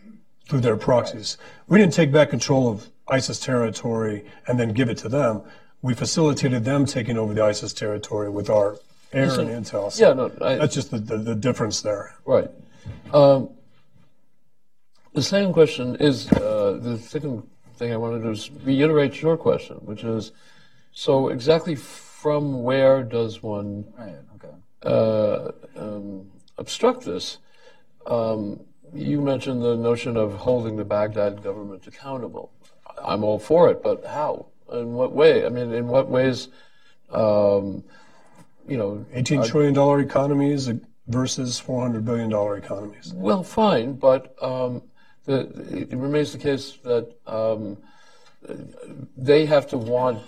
through their proxies. We didn't take back control of ISIS territory and then give it to them. We facilitated them taking over the ISIS territory with our air and intel. So yeah, no, I, that's just the, the, the, difference there. Right. Um, the second question is uh, the second thing I want to do is reiterate your question, which is so exactly from where does one right, okay. uh, um, obstruct this? Um, you mentioned the notion of holding the Baghdad government accountable. I'm all for it, but how? In what way? I mean, in what ways? Um, you know, eighteen trillion dollar economies versus four hundred billion dollar economies. Well, fine, but um, it remains the case that um, they have to want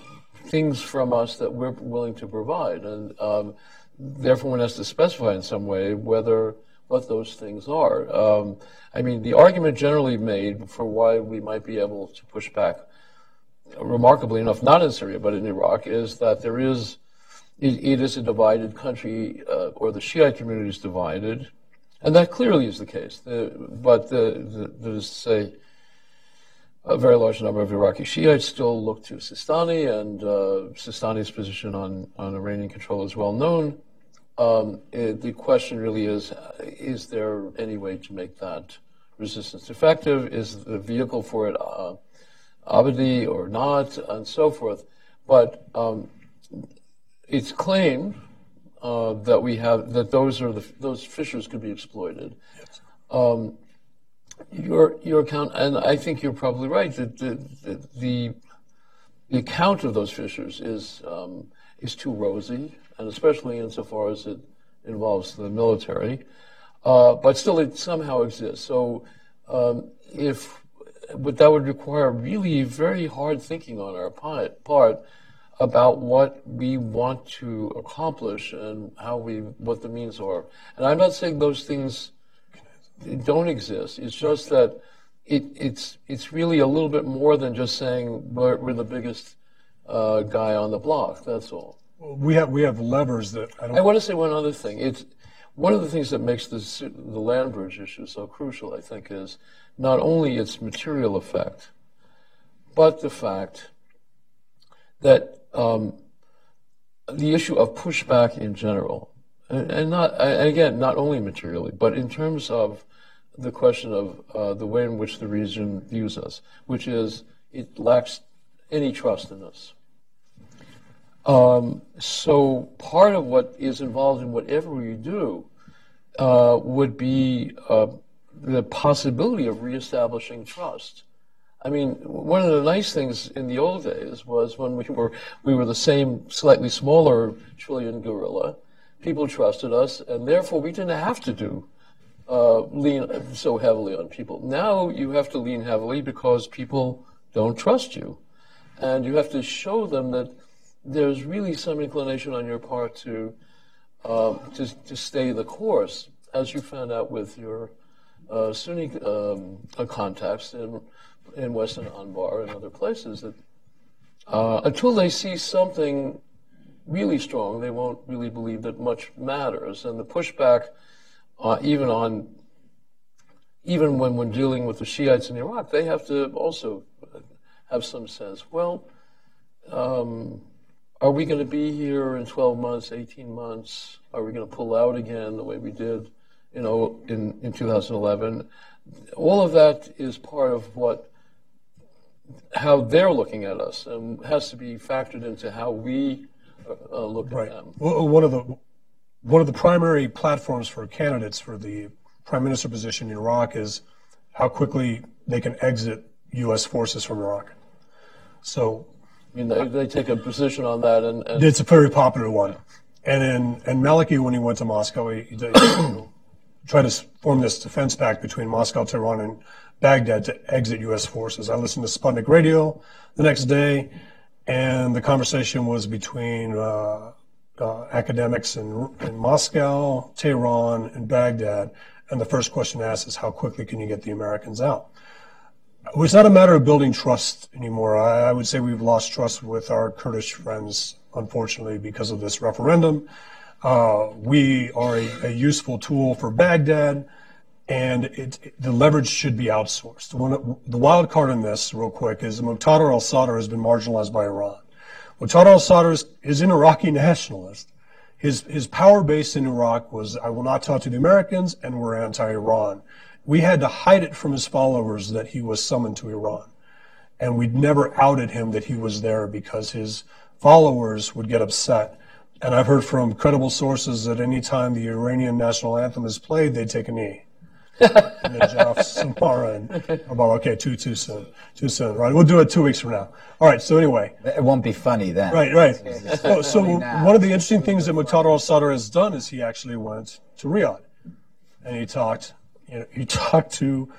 things from us that we're willing to provide, and um, therefore one has to specify in some way whether what those things are. Um, I mean, the argument generally made for why we might be able to push back, remarkably enough, not in Syria but in Iraq, is that there is it, it is a divided country, uh, or the Shiite community is divided, and that clearly is the case. The, but the, the, there's say a very large number of Iraqi Shiites still look to Sistani, and uh, Sistani's position on, on Iranian control is well known. Um, it, the question really is, is there any way to make that resistance effective? Is the vehicle for it uh, Abadi or not, and so forth? But um, it's claimed uh, that we have that those are the those fissures could be exploited. Yes. Um, your your account, and I think you're probably right that the the, the, the account of those fissures is um, is too rosy and especially insofar as it involves the military. Uh, but still, it somehow exists. So, um, if but that would require really very hard thinking on our part about what we want to accomplish and how we what the means are. And I'm not saying those things don't exist. It's just that it, it's it's really a little bit more than just saying we're, we're the biggest uh, guy on the block. That's all. We have we have levers that I don't. I want to say one other thing. It's one of the things that makes this, the land bridge issue so crucial. I think is not only its material effect, but the fact that um, the issue of pushback in general, and, not and again not only materially, but in terms of the question of uh, the way in which the region views us, which is it lacks any trust in us. Um, so part of what is involved in whatever we do uh, would be uh, the possibility of reestablishing trust. I mean, one of the nice things in the old days was when we were we were the same slightly smaller trillion gorilla. People trusted us, and therefore we didn't have to do uh, lean so heavily on people. Now you have to lean heavily because people don't trust you, and you have to show them that there's really some inclination on your part to um, to, to stay the course, as you found out with your uh, Sunni um, contacts in in Western Anbar and other places that uh, until they see something really strong, they won't really believe that much matters. And the pushback, uh, even on, even when we're dealing with the Shiites in Iraq, they have to also have some sense. Well, um, are we going to be here in 12 months, 18 months? Are we going to pull out again the way we did, you know, in, in 2011? All of that is part of what how they're looking at us and has to be factored into how we uh, look Right. at them. Well, one of the one of the primary platforms for candidates for the prime minister position in Iraq is how quickly they can exit U.S. forces from Iraq. So I mean, they, they take a position on that, and, and it's a very popular one. And then and Maliki, when he went to Moscow, he, he tried to form this defense pact between Moscow, Tehran, and Baghdad to exit U.S. forces. I listened to Sputnik Radio the next day, and the conversation was between uh, uh, academics in, in Moscow, Tehran, and Baghdad. And the first question asked is, how quickly can you get the Americans out? It's not a matter of building trust anymore. I, I would say we've lost trust with our Kurdish friends, unfortunately, because of this referendum. Uh, we are a, a useful tool for Baghdad, and it, the leverage should be outsourced. One, the wild card in this, real quick, is Muqtada al-Sadr has been marginalized by Iran. Muqtada al-Sadr is, is an Iraqi nationalist. His, his power base in Iraq was, I will not talk to the Americans, and we're anti-Iran. We had to hide it from his followers that he was summoned to Iran. And we'd never outed him that he was there because his followers would get upset. And I've heard from credible sources that any time the Iranian national anthem is played, they take a knee. and then Jaf, Samarra, and about okay, too too soon, too soon. Right, we'll do it two weeks from now. All right. So anyway, It won't be funny then. Right, right. So, so one of the interesting things that Muqtada al-Sadr has done is he actually went to Riyadh, and he talked. You know, he *laughs* talked to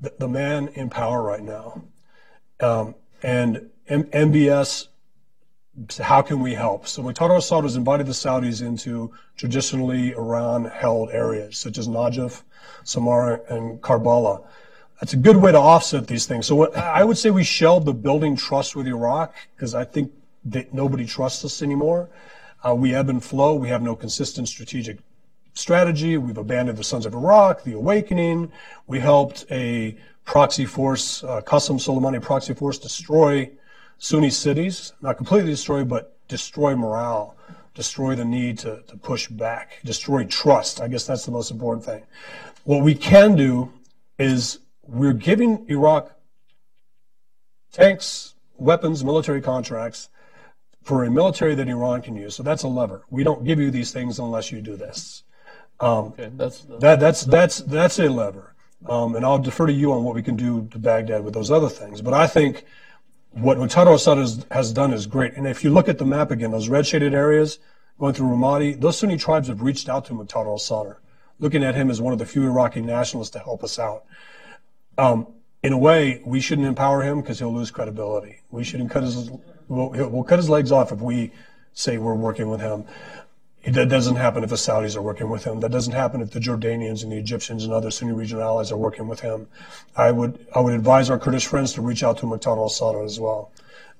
the, the man in power right now, um, and M- MBS. How can we help? So Muqtada al-Sadr has invited the Saudis into traditionally Iran-held areas such as Najaf, Samarra, and Karbala. That's a good way to offset these things. So what, I would say we shelved the building trust with Iraq because I think that nobody trusts us anymore. Uh, we ebb and flow. We have no consistent strategic strategy. We've abandoned the Sons of Iraq, the Awakening. We helped a proxy force, uh, Qasem Soleimani proxy force, destroy Sunni cities, not completely destroy, but destroy morale, destroy the need to, to push back, destroy trust. I guess that's the most important thing. What we can do is we're giving Iraq tanks, weapons, military contracts for a military that Iran can use. So that's a lever. We don't give you these things unless you do this. okay, that's, That, that's, that's, that's a lever. Um, and I'll defer to you on what we can do to Baghdad with those other things. But I think what Muqtada al-Sadr has, has done is great. And if you look at the map again, those red shaded areas going through Ramadi, those Sunni tribes have reached out to Muqtada al-Sadr, looking at him as one of the few Iraqi nationalists to help us out. Um, in a way, we shouldn't empower him because he'll lose credibility. We shouldn't cut his, we'll, we'll cut his legs off if we say we're working with him. That doesn't happen if the Saudis are working with him. That doesn't happen if the Jordanians and the Egyptians and other Sunni regional allies are working with him. I would I would advise our Kurdish friends to reach out to Muqtada al-Sadr as well,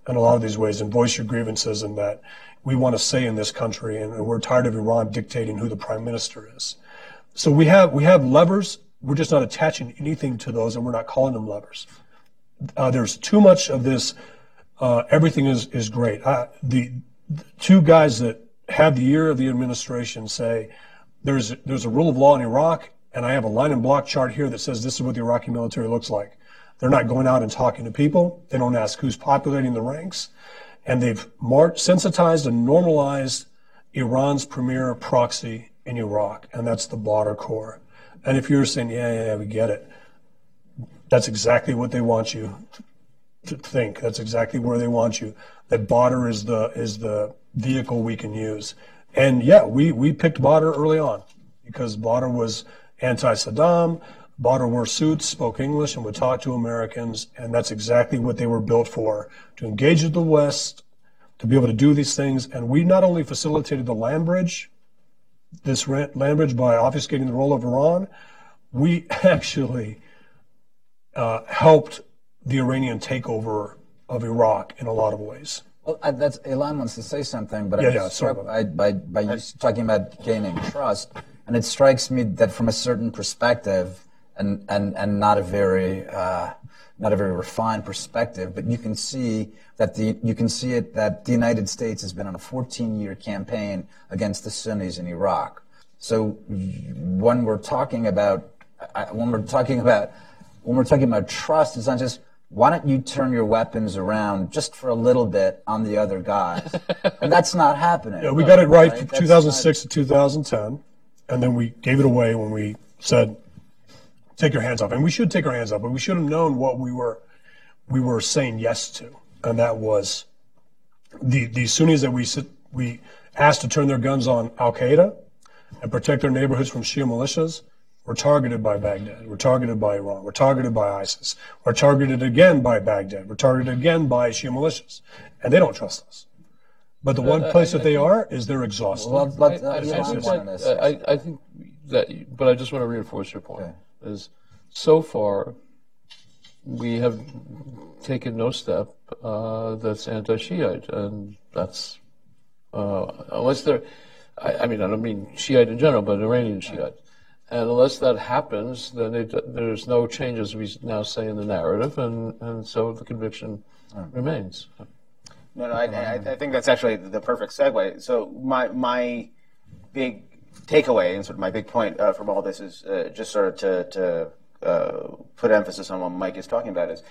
in a lot of these ways, and voice your grievances and that we want to say in this country, and we're tired of Iran dictating who the prime minister is. So we have we have levers. We're just not attaching anything to those, and we're not calling them levers. Uh, there's too much of this. Uh, everything is is great. Uh, the, the two guys that had the ear of the administration say, there's, there's a rule of law in Iraq, and I have a line and block chart here that says this is what the Iraqi military looks like. They're not going out and talking to people. They don't ask who's populating the ranks. And they've marked, sensitized and normalized Iran's premier proxy in Iraq, and that's the Badr Corps. And if you're saying, yeah, yeah, yeah, we get it, that's exactly what they want you to think. That's exactly where they want you. That Badr is the is the vehicle we can use. And yeah, we we picked Badr early on because Badr was anti-Saddam. Badr wore suits, spoke English, and would talk to Americans, and that's exactly what they were built for: to engage with the West, to be able to do these things. And we not only facilitated the land bridge, this land bridge by obfuscating the role of Iran, we *laughs* actually uh, helped the Iranian takeover of Iraq in a lot of ways. Well, I, that's Ilan wants to say something, but Yeah, I'm yeah, struck by, by, by you talking about gaining trust, and it strikes me that from a certain perspective, and and and not a very uh, not a very refined perspective, but you can see that the you can see it that the United States has been on a 14-year campaign against the Sunnis in Iraq. So when we're talking about when we're talking about when we're talking about trust, it's not just why don't you turn your weapons around just for a little bit on the other guys, and that's not happening. Yeah, we got it right from That's 2006 to 2010, and then we gave it away when we said, "Take your hands off." And we should take our hands off, but we should have known what we were we were saying yes to, and that was the the Sunnis that we sit, we asked to turn their guns on Al Qaeda and protect their neighborhoods from Shia militias. Were targeted by Baghdad. We're targeted by Iran. We're targeted by ISIS. We're targeted again by Baghdad. We're targeted again by Shia militias, and they don't trust us. But the one place that they are is they're exhausted. Well, let, I, I, uh, I think that- I, I think that, but I just want to reinforce your point. Is so far we have taken no step uh, that's anti-Shiite, and that's uh, unless they're. I, I mean, I don't mean Shiite in general, but Iranian Shiite. And unless that happens, then it, there's no change, as we now say in the narrative, and, and so the conviction remains. No, no, I, I, I think that's actually the perfect segue. So my my big takeaway and sort of my big point uh, from all this is uh, just sort of to, to uh, put emphasis on what Mike is talking about is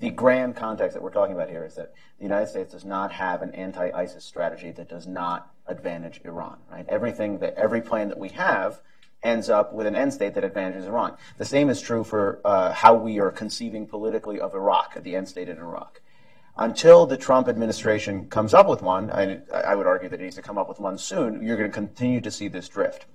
the grand context that we're talking about here is that the United States does not have an anti-ISIS strategy that does not advantage Iran. Right? Everything that every plan that we have ends up with an end state that advantages Iran. The same is true for uh, how we are conceiving politically of Iraq, the end state in Iraq until the Trump administration comes up with one, and I would argue that it needs to come up with one soon, you're going to continue to see this drift.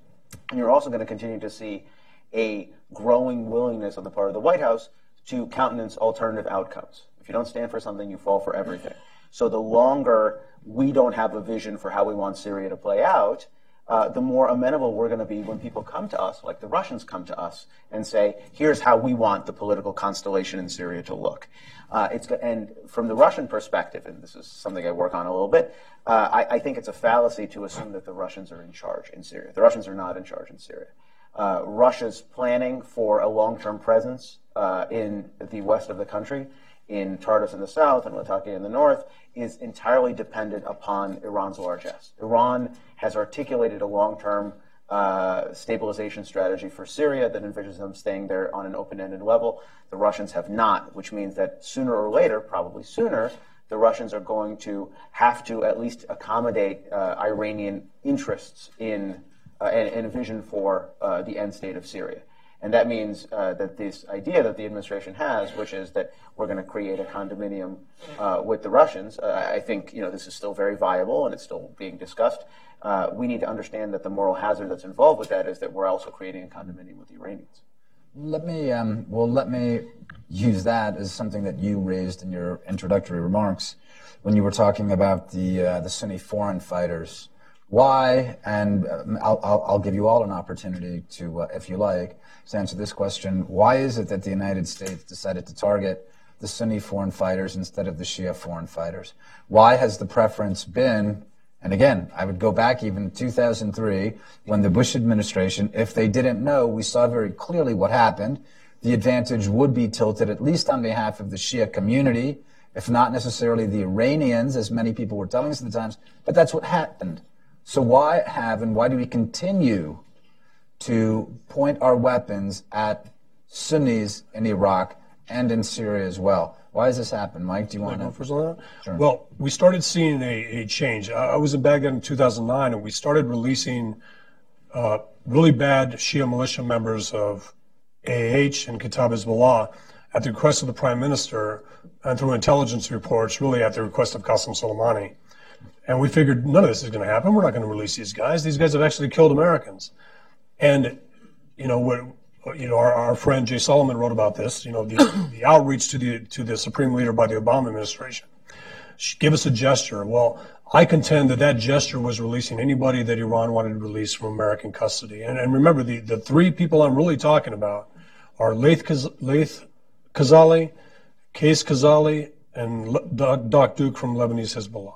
And you're also going to continue to see a growing willingness on the part of the White House to countenance alternative outcomes. If you don't stand for something, you fall for everything. So the longer we don't have a vision for how we want Syria to play out, uh, the more amenable we're going to be when people come to us, like the Russians come to us, and say, "Here's how we want the political constellation in Syria to look." Uh, it's and from the Russian perspective, and this is something I work on a little bit. Uh, I, I, think it's a fallacy to assume that the Russians are in charge in Syria. The Russians are not in charge in Syria. Uh, Russia's planning for a long-term presence uh, in the west of the country, in Tartus in the south and Latakia in the north, is entirely dependent upon Iran's largesse. Iran has articulated a long-term uh, stabilization strategy for Syria that envisions them staying there on an open-ended level. The Russians have not, which means that sooner or later, probably sooner, the Russians are going to have to at least accommodate uh, Iranian interests in uh, and, and, vision for uh, the end state of Syria. And that means uh, that this idea that the administration has, which is that we're going to create a condominium uh, with the Russians, I think you know this is still very viable and it's still being discussed. Uh, we need to understand that the moral hazard that's involved with that is that we're also creating a condominium with the Iranians. Let me, um, well, let me use that as something that you raised in your introductory remarks when you were talking about the uh, the Sunni foreign fighters. Why? And um, I'll, I'll, I'll, give you all an opportunity to, uh, if you like, to answer this question. Why is it that the United States decided to target the Sunni foreign fighters instead of the Shia foreign fighters? Why has the preference been and again, I would go back even to 2003 when the Bush administration, if they didn't know, we saw very clearly what happened. The advantage would be tilted at least on behalf of the Shia community, if not necessarily the Iranians, as many people were telling us at the times. But that's what happened. So why have and why do we continue to point our weapons at Sunnis in Iraq and in Syria as well? Why has this happened, Mike? Do you want to? First on that? Sure. Well, we started seeing a, a change. I, I was in Baghdad in 2009, and we started releasing uh, really bad Shia militia members of AH and Kataib Hezbollah at the request of the prime minister and through intelligence reports, really at the request of Qasem Soleimani. And we figured none of this is going to happen. We're not going to release these guys. These guys have actually killed Americans. And, you know, what, you know, our, our friend Jay Solomon wrote about this, you know, the, *coughs* the outreach to the, to the supreme leader by the Obama administration. Give us a gesture. Well, I contend that that gesture was releasing anybody that Iran wanted to release from American custody. And, and remember, the, the three people I'm really talking about are Laith, Laith Khazali, Qais Khazali, and Daqduq from Lebanese Hezbollah.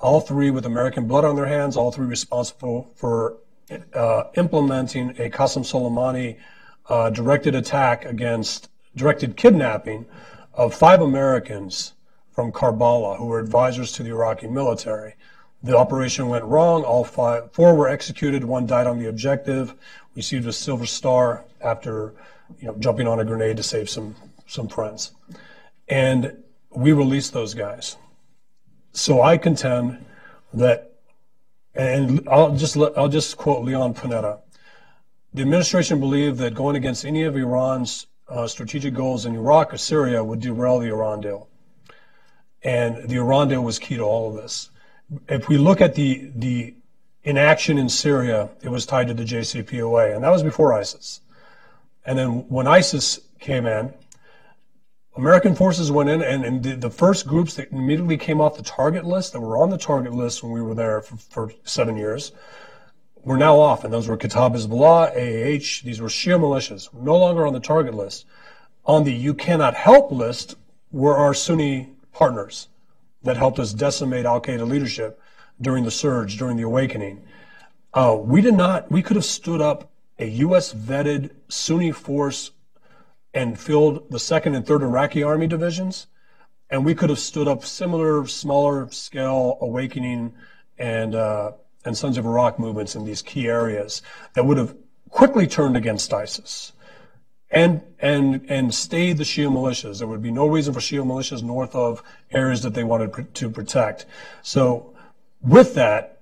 All three with American blood on their hands, all three responsible for uh, implementing a Qasem Soleimani uh, directed attack against, directed kidnapping of five Americans from Karbala who were advisors to the Iraqi military. The operation went wrong. All five, four were executed. One died on the objective. Received a Silver Star after, you know, jumping on a grenade to save some some friends. And we released those guys. So I contend that, and I'll just let, I'll just quote Leon Panetta. The administration believed that going against any of Iran's uh, strategic goals in Iraq or Syria would derail the Iran deal. And the Iran deal was key to all of this. If we look at the, the inaction in Syria, it was tied to the JCPOA, and that was before ISIS. And then when ISIS came in, American forces went in, and, and the, the, first groups that immediately came off the target list, that were on the target list when we were there for, for seven years, were now off. And those were Kataib Hezbollah, AAH, these were Shia militias, no longer on the target list. On the you cannot help list were our Sunni partners that helped us decimate Al Qaeda leadership during the surge, during the awakening. Uh, we did not, we could have stood up a U.S. vetted Sunni force and filled the second and third Iraqi army divisions. And we could have stood up similar, smaller scale awakening and, uh, and Sons of Iraq movements in these key areas that would have quickly turned against ISIS and, and, and stayed the Shia militias. There would be no reason for Shia militias north of areas that they wanted to protect. So with that,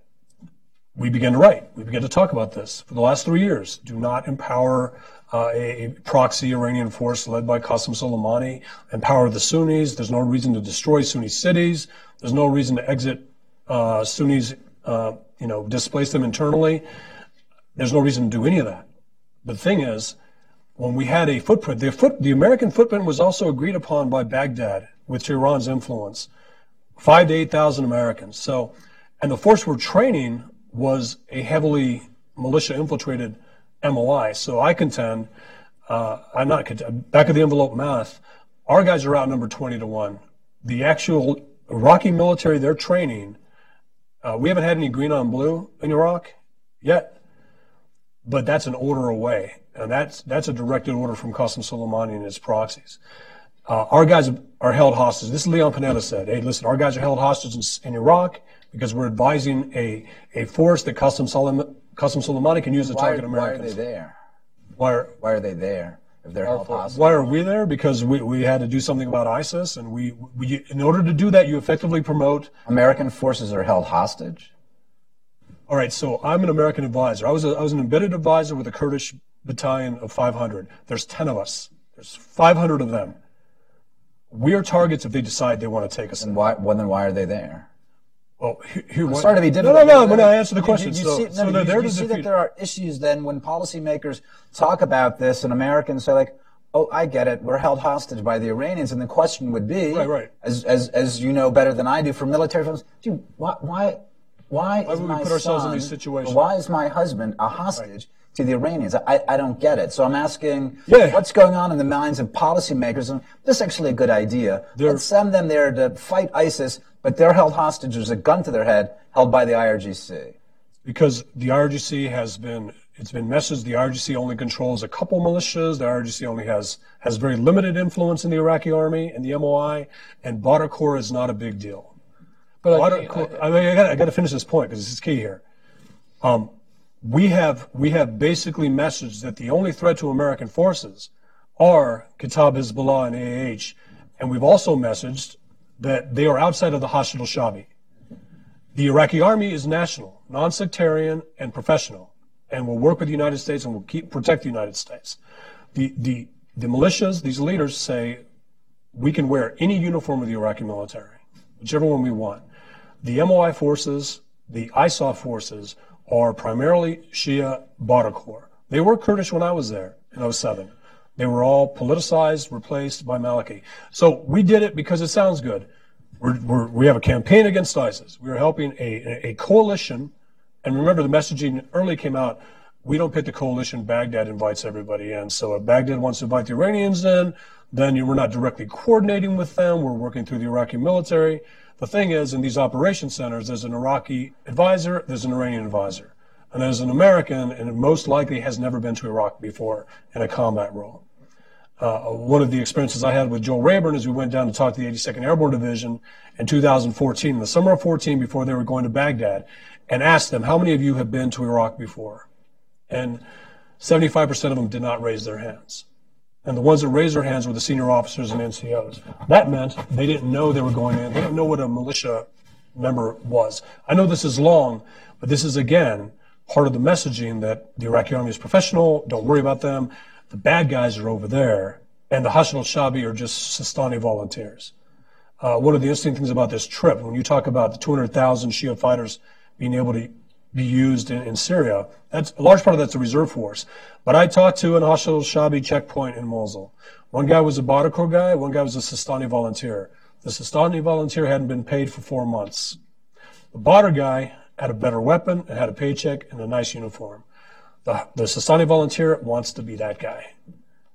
we began to write. We began to talk about this for the last three years. Do not empower uh, a proxy Iranian force led by Qasem Soleimani, empower the Sunnis. There's no reason to destroy Sunni cities. There's no reason to exit uh, Sunnis, uh, you know, displace them internally. There's no reason to do any of that. But The thing is, when we had a footprint, the, foot, the American footprint was also agreed upon by Baghdad with Iran's influence, five to 8,000 Americans. So, and the force we're training was a heavily militia infiltrated MOI. So I contend, uh, I'm not back of the envelope math. Our guys are outnumbered 20 to one. The actual Iraqi military they're training, uh, we haven't had any green on blue in Iraq yet, but that's an order away, and that's that's a directed order from Qasem Soleimani and his proxies. Uh, our guys are held hostage. This is Leon Panetta said. Hey, listen, our guys are held hostage in, in Iraq because we're advising a, a force that Qasem Soleimani Qasem Soleimani can use to target Americans. Why are they there? Why are, why are they there? If they're held hostage? Why are we there? Because we, we had to do something about ISIS, and we, we in order to do that, you effectively promote. American forces are held hostage. All right, so I'm an American advisor. I was a, I was an embedded advisor with a Kurdish battalion of 500. There's 10 of us. There's 500 of them. We are targets if they decide they want to take us. And why? Well, then why are they there? Well, here, I'm sorry to be difficult. No, no, no. When I answer the question, you, you, so, see, so no, you, there you see defeat. that there are issues then when policymakers talk about this and Americans say like, "Oh, I get it. We're held hostage by the Iranians," and the question would be, right, right. as as as you know better than I do from military films, dude, why why why, why is would my we put ourselves son, in these situations? Why is my husband a hostage? Right to the Iranians. I, I don't get it. So I'm asking yeah. what's going on in the minds of policymakers. And this is actually a good idea. They're, Let's send them there to fight ISIS, but they're held hostage. There's a gun to their head held by the IRGC. Because the IRGC has been, it's been messaged the IRGC only controls a couple militias. The IRGC only has, has very limited influence in the Iraqi army and the MOI, and Badr Corps is not a big deal. But I, I, I, mean, I got to finish this point because this is key here. Um, we have we have basically messaged that the only threat to American forces are Kataib Hezbollah and AH, and we've also messaged that they are outside of the Hashd al-Shabi. The Iraqi army is national, non-sectarian, and professional, and will work with the United States and will keep protect the United States. The the the militias, these leaders say we can wear any uniform of the Iraqi military, whichever one we want. The MOI forces, the ISAF forces, are primarily Shia Badr Corps. They were Kurdish when I was there in 07. They were all politicized, replaced by Maliki. So we did it because it sounds good. We're, we're, we have a campaign against ISIS. We are helping a, a coalition. And remember, the messaging early came out we don't pick the coalition. Baghdad invites everybody in. So if Baghdad wants to invite the Iranians in, then you, we're not directly coordinating with them. We're working through the Iraqi military. The thing is, in these operation centers, there's an Iraqi advisor, there's an Iranian advisor. And there's an American, and most likely has never been to Iraq before in a combat role. Uh, one of the experiences I had with Joel Rayburn is we went down to talk to the 82nd Airborne Division in 2014, in the summer of 14, before they were going to Baghdad, and asked them, how many of you have been to Iraq before? And 75% of them did not raise their hands. And the ones that raised their hands were the senior officers and NCOs. That meant they didn't know they were going in. They didn't know what a militia member was. I know this is long, but this is again part of the messaging that the Iraqi army is professional. Don't worry about them. The bad guys are over there, and the Hashd al-Shabi are just Sistani volunteers. Uh, one of the interesting things about this trip, when you talk about the 200,000 Shia fighters being able to be used in, in Syria. That's a large part of that's a reserve force. But I talked to an Hashd al-Shabi checkpoint in Mosul. One guy was a Badr Corps guy, one guy was a Sistani volunteer. The Sistani volunteer hadn't been paid for four months. The Badr guy had a better weapon and had a paycheck and a nice uniform. The, the Sistani volunteer wants to be that guy.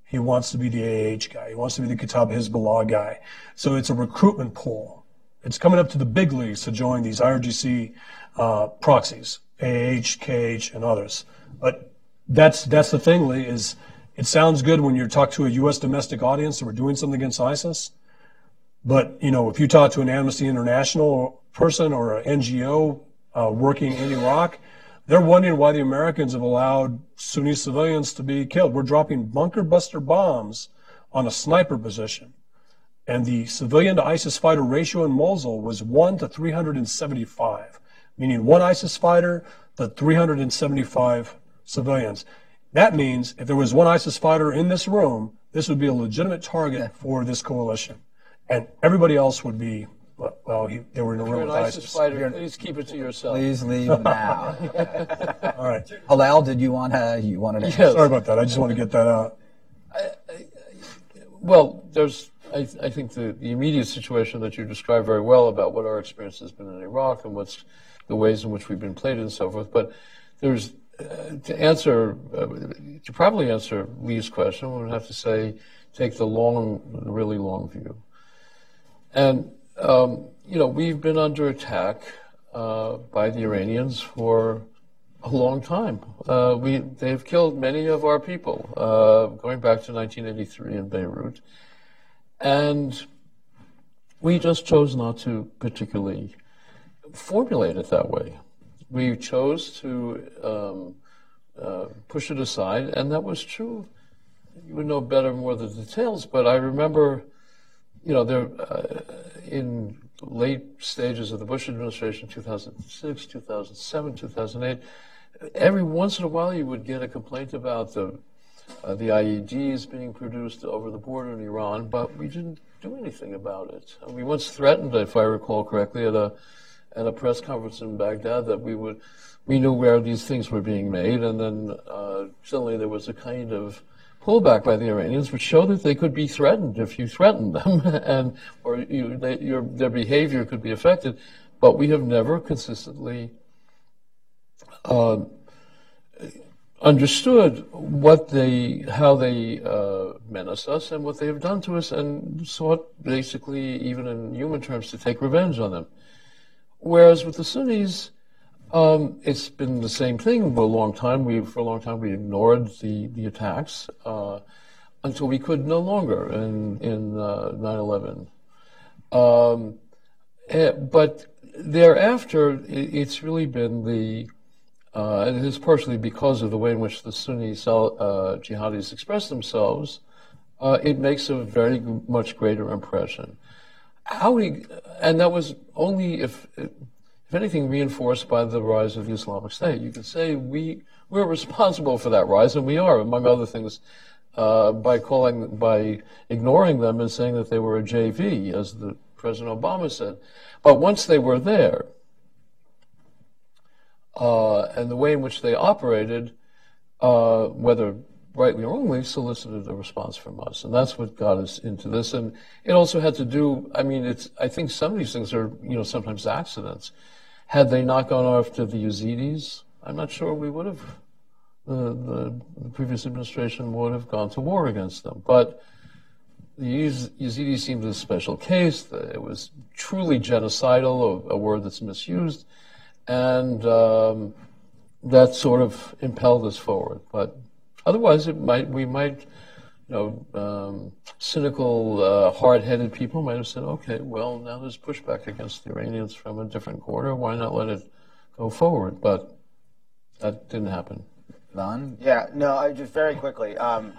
He wants to be the AH guy. He wants to be the Kataib Hezbollah guy. So it's a recruitment pool. It's coming up to the big leagues to join these IRGC uh, proxies. AH, KH, and others. But that's that's the thing, Lee. Is it sounds good when you talk to a U.S. domestic audience that we're doing something against ISIS, but you know if you talk to an Amnesty International person or an NGO uh, working in Iraq, they're wondering why the Americans have allowed Sunni civilians to be killed. We're dropping bunker buster bombs on a sniper position. And the civilian to ISIS fighter ratio in Mosul was 1 to 375 meaning one ISIS fighter to 375 civilians. That means if there was one ISIS fighter in this room, this would be a legitimate target for this coalition. And everybody else would be, well, he, they were in a room You're with ISIS. Fighter. Please keep it to yourself. Please leave *laughs* now. *laughs* All right. Hillel, did you want to? You wanted to? Yes. Sorry about that. I just want to get that out. Well, there's, I, I think the, the immediate situation that you described very well about what our experience has been in Iraq and what's the ways in which we've been played and so forth. But there's, uh, to answer, uh, to probably answer Lee's question, we would have to say, take the long, really long view. And, um, you know, we've been under attack uh, by the Iranians for a long time. Uh, we, they've killed many of our people, uh, going back to 1983 in Beirut. And we just chose not to particularly formulate it that way. We chose to um, uh, push it aside, and that was true. You would know better more the details, but I remember, you know, there uh, in late stages of the Bush administration, 2006, 2007, 2008, every once in a while you would get a complaint about the uh, the IEDs being produced over the border in Iran, but we didn't do anything about it. We once threatened, if I recall correctly, at a at a press conference in Baghdad that we would we knew where these things were being made, and then uh, suddenly there was a kind of pullback by the Iranians, which show that they could be threatened if you threatened them, *laughs* and or you, they, your, their behavior could be affected. But we have never consistently uh, understood what they, how they uh, menace us, and what they have done to us, and sought basically, even in human terms, to take revenge on them. Whereas with the Sunnis, um, it's been the same thing for a long time. We, for a long time, we ignored the, the attacks uh, until we could no longer in, in uh, 9-11. Um, eh, but thereafter, it's really been the uh, and it is partially because of the way in which the Sunni uh, jihadis express themselves, uh, it makes a very much greater impression. How we, and that was only if, if anything, reinforced by the rise of the Islamic State. You could say we we're responsible for that rise, and we are, among other things, uh, by calling by ignoring them and saying that they were a JV, as the President Obama said. But once they were there, uh, and the way in which they operated, uh, whether rightly or wrongly, solicited a response from us, and that's what got us into this. And it also had to do. I mean, it's. I think some of these things are, you know, sometimes accidents. Had they not gone after the Yazidis, I'm not sure we would have. The, the, the previous administration would have gone to war against them, but the Yazidis seemed a special case. It was truly genocidal, a, a word that's misused and um, that sort of impelled us forward. But otherwise, it might we might, you know, um, cynical, uh, hard-headed people might have said, okay, well, now there's pushback against the Iranians from a different quarter. Why not let it go forward? But that didn't happen. Don? Yeah, no, I, just very quickly. Um,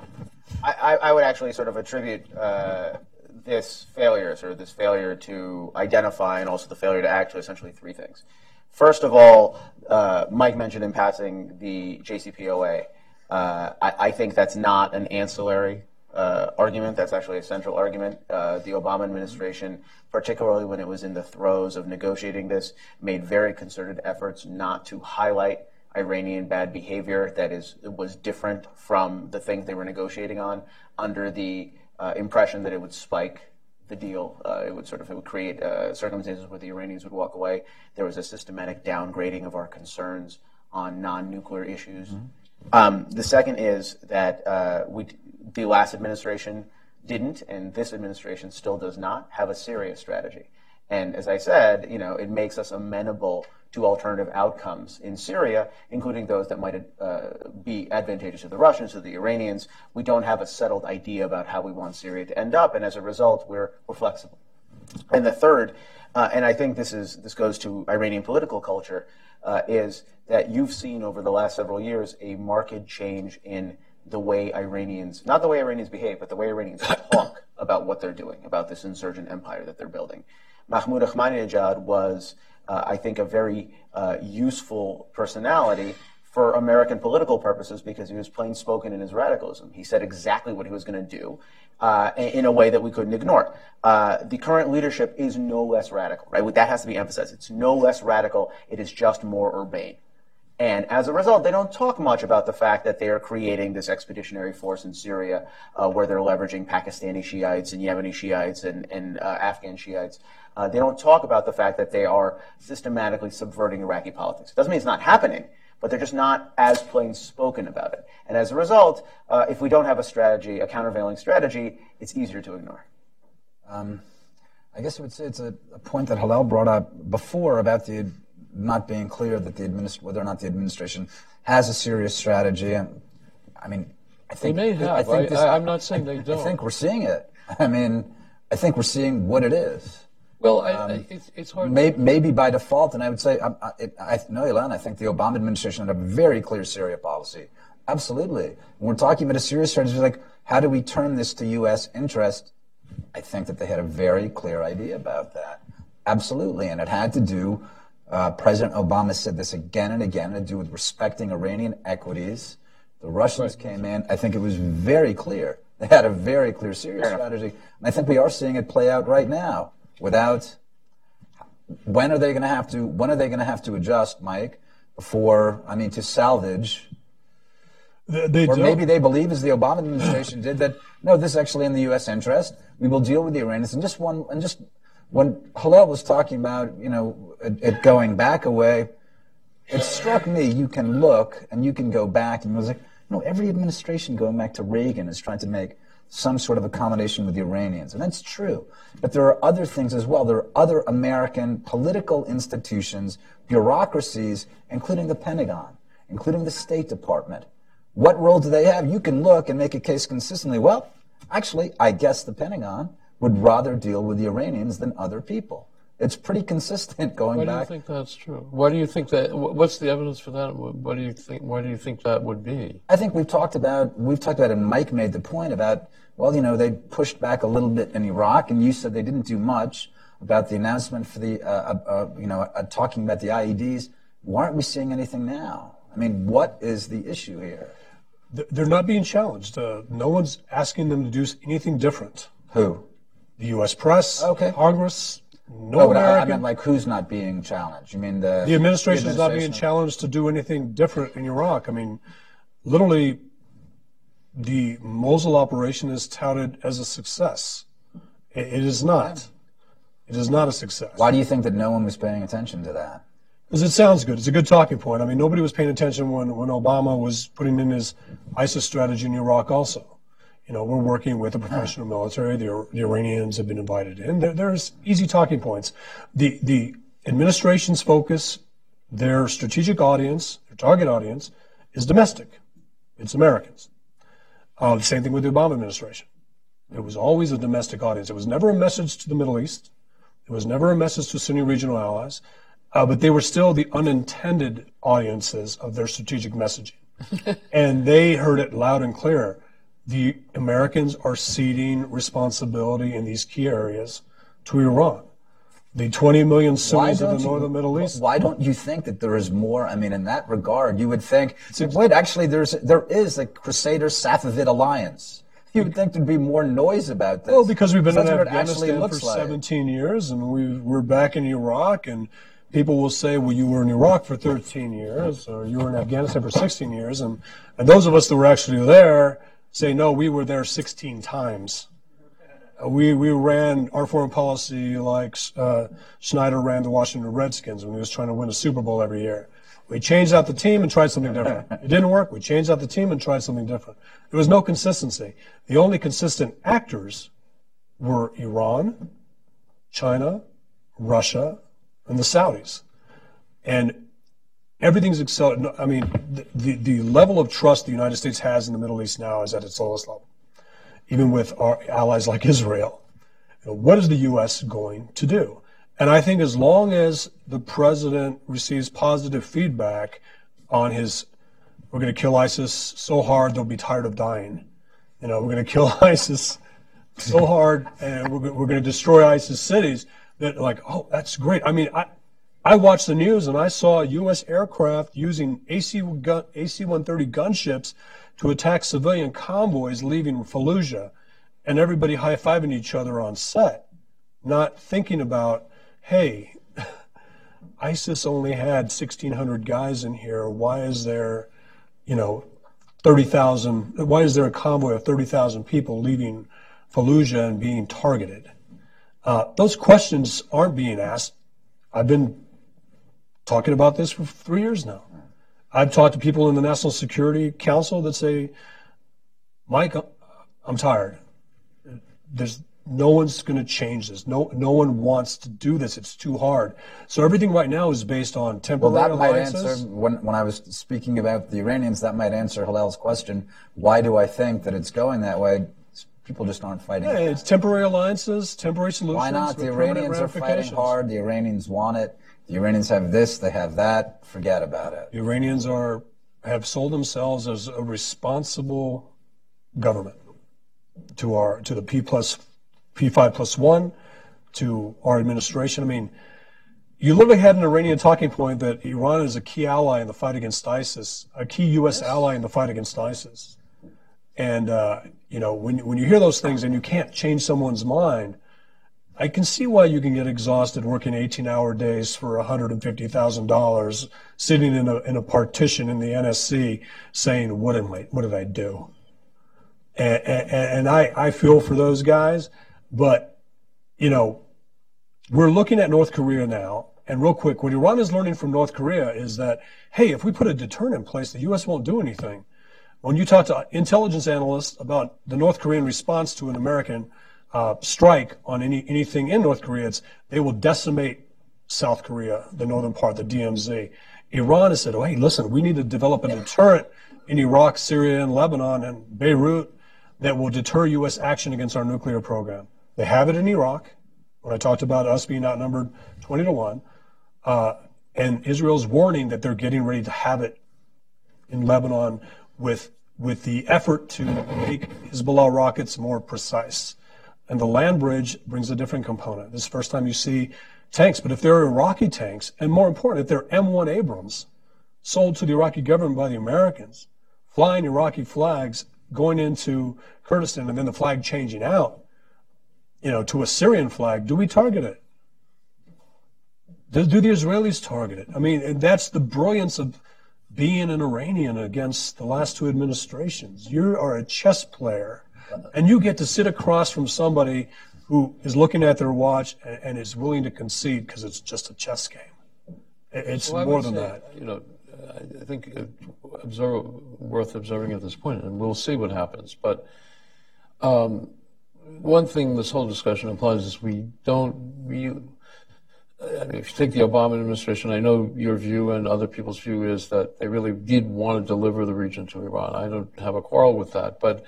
I, I, would actually sort of attribute uh, this failure, sort of this failure to identify and also the failure to act to essentially three things. First of all, uh, Mike mentioned in passing the JCPOA. Uh, I, I, think that's not an ancillary uh, argument. That's actually a central argument. Uh, the Obama administration, particularly when it was in the throes of negotiating this, made very concerted efforts not to highlight Iranian bad behavior that is was different from the things they were negotiating on, under the uh, impression that it would spike the deal. Uh, it would sort of it would create uh, circumstances where the Iranians would walk away. There was a systematic downgrading of our concerns on non-nuclear issues. Mm-hmm. Um, the second is that uh, we, the last administration didn't, and this administration still does not have a serious strategy. And as I said, you know, it makes us amenable to alternative outcomes in Syria, including those that might uh, be advantageous to the Russians, to the Iranians. We don't have a settled idea about how we want Syria to end up, and as a result, we're, we're flexible. And the third, uh, and I think this is this goes to Iranian political culture, uh, is that you've seen over the last several years a marked change in the way Iranians, not the way Iranians behave, but the way Iranians *coughs* talk about what they're doing, about this insurgent empire that they're building. Mahmoud Ahmadinejad was uh, I think, a very uh, useful personality for American political purposes because he was plain spoken in his radicalism. He said exactly what he was going to do uh, in a way that we couldn't ignore. Uh, the current leadership is no less radical, right? That has to be emphasized. It's no less radical. It is just more urbane. And as a result, they don't talk much about the fact that they are creating this expeditionary force in Syria uh, where they're leveraging Pakistani Shiites and Yemeni Shiites and, and uh, Afghan Shiites. Uh, they don't talk about the fact that they are systematically subverting Iraqi politics. It doesn't mean it's not happening, but they're just not as plain spoken about it. And as a result, uh, if we don't have a strategy, a countervailing strategy, it's easier to ignore. Um, I guess I would say it's a, a, point that Hillel brought up before about the not being clear that the administ- whether or not the administration has a serious strategy. And I mean, I think they may have. I think this, I, am not saying they don't. I think we're seeing it. I mean, I think we're seeing what it is. Well, I, um, I, it's, it's hard. May, maybe by default, and I would say, I, I, know, Ilan, I think the Obama administration had a very clear Syria policy. Absolutely. When we're talking about a serious strategy, like, how do we turn this to U.S. interest? I think that they had a very clear idea about that. Absolutely. And it had to do, uh, President Obama said this again and again, it had to do with respecting Iranian equities. The Russians right. came in. I think it was very clear. They had a very clear Syria strategy. And I think we are seeing it play out right now without when are they going to have to when are they going to have to adjust mike before i mean to salvage they, they or don't. maybe they believe as the obama administration did that no this is actually in the us interest we will deal with the iranians and just one and just when hillel was talking about you know it, it going back away it struck me you can look and you can go back and it was like know every administration going back to reagan is trying to make some sort of accommodation with the Iranians. And that's true. But there are other things as well. There are other American political institutions, bureaucracies, including the Pentagon, including the State Department. What role do they have? You can look and make a case consistently. Well, actually, I guess the Pentagon would rather deal with the Iranians than other people. It's pretty consistent *laughs* going back. Why do you think that's true? Why do you think that? What's the evidence for that? What what do you think? Why do you think that would be? I think we've talked about we've talked about, and Mike made the point about well, you know, they pushed back a little bit in Iraq, and you said they didn't do much about the announcement for the uh, uh, uh, you know uh, talking about the IEDs. Why aren't we seeing anything now? I mean, what is the issue here? They're not being challenged. Uh, no one's asking them to do anything different. Who? The U.S. press, Okay. Congress, no Oh, but I, I American. meant like who's not being challenged? You mean the the administration is not being challenged to do anything different in Iraq. I mean, literally, the Mosul operation is touted as a success. I- it is not. It is not a success. Why do you think that no one was paying attention to that? Because it sounds good. It's a good talking point. I mean, nobody was paying attention when, when Obama was putting in his ISIS strategy in Iraq also. You know, we're working with the professional military. The, the Iranians have been invited in. There, there's easy talking points. The, the administration's focus, their strategic audience, their target audience, is domestic. It's Americans. Uh, the same thing with the Obama administration. It was always a domestic audience. It was never a message to the Middle East. It was never a message to Sunni regional allies, uh, but they were still the unintended audiences of their strategic messaging. *laughs* and they heard it loud and clear. The Americans are ceding responsibility in these key areas to Iran. The 20 million Sunnis of the northern Middle East. Why don't you think that there is more? I mean, in that regard, you would think. Wait, actually, there's there is a Crusader Safavid alliance. You would think there'd be more noise about this. Well, because we've been in That's what it actually Afghanistan for looks like. 17 years, and we, we're back in Iraq, and people will say, "Well, you were in Iraq for 13 years, or you were in Afghanistan for 16 years," and and those of us that were actually there say, "No, we were there 16 times." We we ran our foreign policy like uh, Snyder ran the Washington Redskins when he was trying to win a Super Bowl every year. We changed out the team and tried something different. *laughs* It didn't work. We changed out the team and tried something different. There was no consistency. The only consistent actors were Iran, China, Russia, and the Saudis. And everything's accelerated. I mean, the, the, the level of trust the United States has in the Middle East now is at its lowest level, even with our allies like Israel. What is the U.S. going to do? And I think as long as the president receives positive feedback on his, we're going to kill ISIS so hard they'll be tired of dying. You know, we're going to kill *laughs* ISIS so hard and we're, we're going to destroy ISIS cities that like, oh, that's great. I mean, I, I watched the news and I saw U.S. aircraft using AC gun, AC-130 gunships to attack civilian convoys leaving Fallujah and everybody high-fiving each other on set, not thinking about, hey, *laughs* ISIS only had 1,600 guys in here. Why is there, you know, 30,000, why is there a convoy of 30,000 people leaving Fallujah and being targeted? Uh, those questions aren't being asked. I've been talking about this for three years now. I've talked to people in the National Security Council that say, Mike, I'm tired. There's no one's going to change this. No, no one wants to do this. It's too hard. So everything right now is based on temporary Well, that might alliances. answer when when I was speaking about the Iranians. That might answer Hillel's question. Why do I think that it's going that way? People just aren't fighting. It. it's temporary alliances, temporary solutions. Why not? The Iranians are fighting hard. The Iranians want it. The Iranians have this. They have that. Forget about it. The Iranians are have sold themselves as a responsible government to our to the P plus P five plus one to our administration. I mean, you literally had an Iranian talking point that Iran is a key ally in the fight against ISIS, a key U.S. ally in the fight against ISIS. And uh, you know, when when you hear those things and you can't change someone's mind, I can see why you can get exhausted working 18-hour days for $150,000, sitting in a in a partition in the NSC, saying, "What am I? What did I do?" And, and, and I I feel for those guys, but you know, we're looking at North Korea now. And real quick, what Iran is learning from North Korea is that, hey, if we put a deterrent in place, the U.S. won't do anything. When you talk to intelligence analysts about the North Korean response to an American uh, strike on any anything in North Korea, it's they will decimate South Korea, the northern part, the DMZ. Iran has said, oh, hey, listen, we need to develop a deterrent in Iraq, Syria, and Lebanon and Beirut that will deter U.S. action against our nuclear program. They have it in Iraq. when I talked about us being outnumbered 20 to 1, uh, and Israel's warning that they're getting ready to have it in Lebanon with, with the effort to make Hezbollah rockets more precise. And the land bridge brings a different component. This is the first time you see tanks, but if they're Iraqi tanks, and more important, if they're M1 Abrams sold to the Iraqi government by the Americans, flying Iraqi flags, going into Kurdistan, and then the flag changing out, you know, to a Syrian flag, do we target it? Do, do the Israelis target it? I mean, that's the brilliance of being an Iranian against the last two administrations. You are a chess player, and you get to sit across from somebody who is looking at their watch and, and is willing to concede because it's just a chess game. It's Well, more than say, that. You know, I think observe, worth observing at this point, and we'll see what happens. But um, one thing this whole discussion implies is we don't. We, I mean, if you take the Obama administration, I know your view and other people's view is that they really did want to deliver the region to Iran. I don't have a quarrel with that. But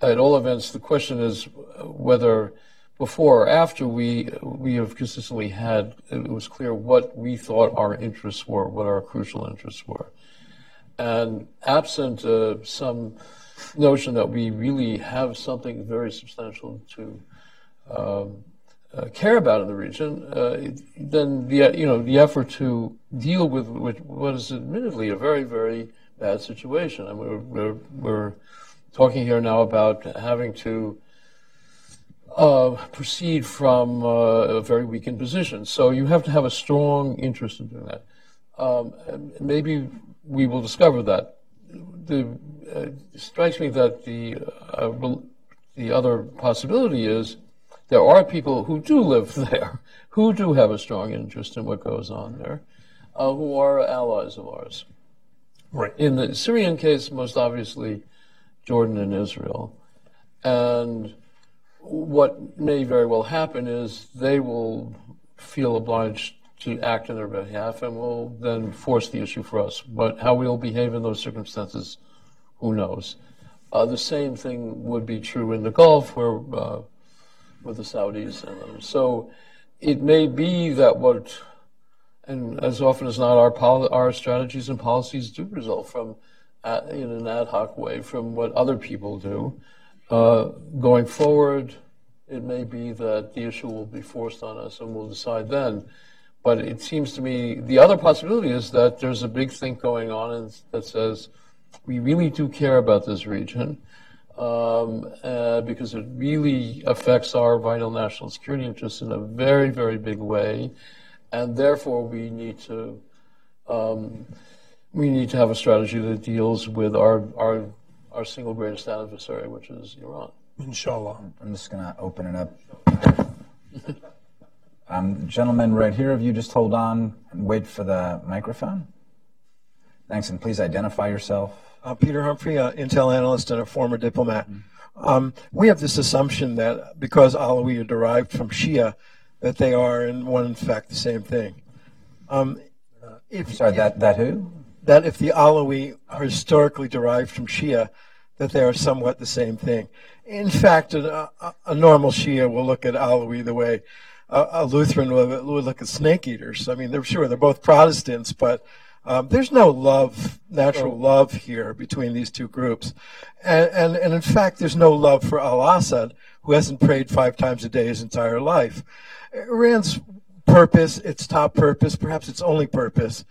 at all events, the question is whether before or after we we have consistently had it was clear what we thought our interests were, what our crucial interests were, and absent uh, some notion that we really have something very substantial to um, uh, care about in the region, uh, then the you know the effort to deal with, with what is admittedly a very very bad situation. I mean, we're, we're, we're talking here now about having to uh, proceed from uh, a very weakened position. So you have to have a strong interest in doing that. Um, maybe we will discover that. The, uh, it strikes me that the uh, the other possibility is there are people who do live *laughs* there, who do have a strong interest in what goes on there, uh, who are allies of ours. Right. In the Syrian case, most obviously, Jordan and Israel. And what may very well happen is they will feel obliged to act on their behalf and will then force the issue for us. But how we'll behave in those circumstances, who knows? Uh, the same thing would be true in the Gulf, where uh, with the Saudis and others. So it may be that what, and as often as not, our poli- our strategies and policies do result from, in an ad hoc way, from what other people do. Uh, going forward, it may be that the issue will be forced on us, and we'll decide then. But it seems to me the other possibility is that there's a big think going on that says we really do care about this region um, uh, because it really affects our vital national security interests in a very, very big way, and therefore we need to um, we need to have a strategy that deals with our our our single greatest adversary, which is Iran. Inshallah. I'm just going to open it up. *laughs* Um, gentlemen, right here, if you just hold on and wait for the microphone. Thanks, and please identify yourself. Uh, Peter Humphrey, uh, Intel analyst and a former diplomat. Um, we have this assumption that because Alawi are derived from Shia, that they are in one in fact the same thing. Um, if, Sorry, that, that who? That if the Alawi are historically derived from Shia, that they are somewhat the same thing. In fact, a, a, normal Shia will look at Alawi the way a, a Lutheran would, will look at snake eaters. I mean, they're sure they're both Protestants, but um, there's no love, natural love here between these two groups. And, and, and in fact, there's no love for Al Assad, who hasn't prayed five times a day his entire life. Iran's purpose, its top purpose, perhaps its only purpose,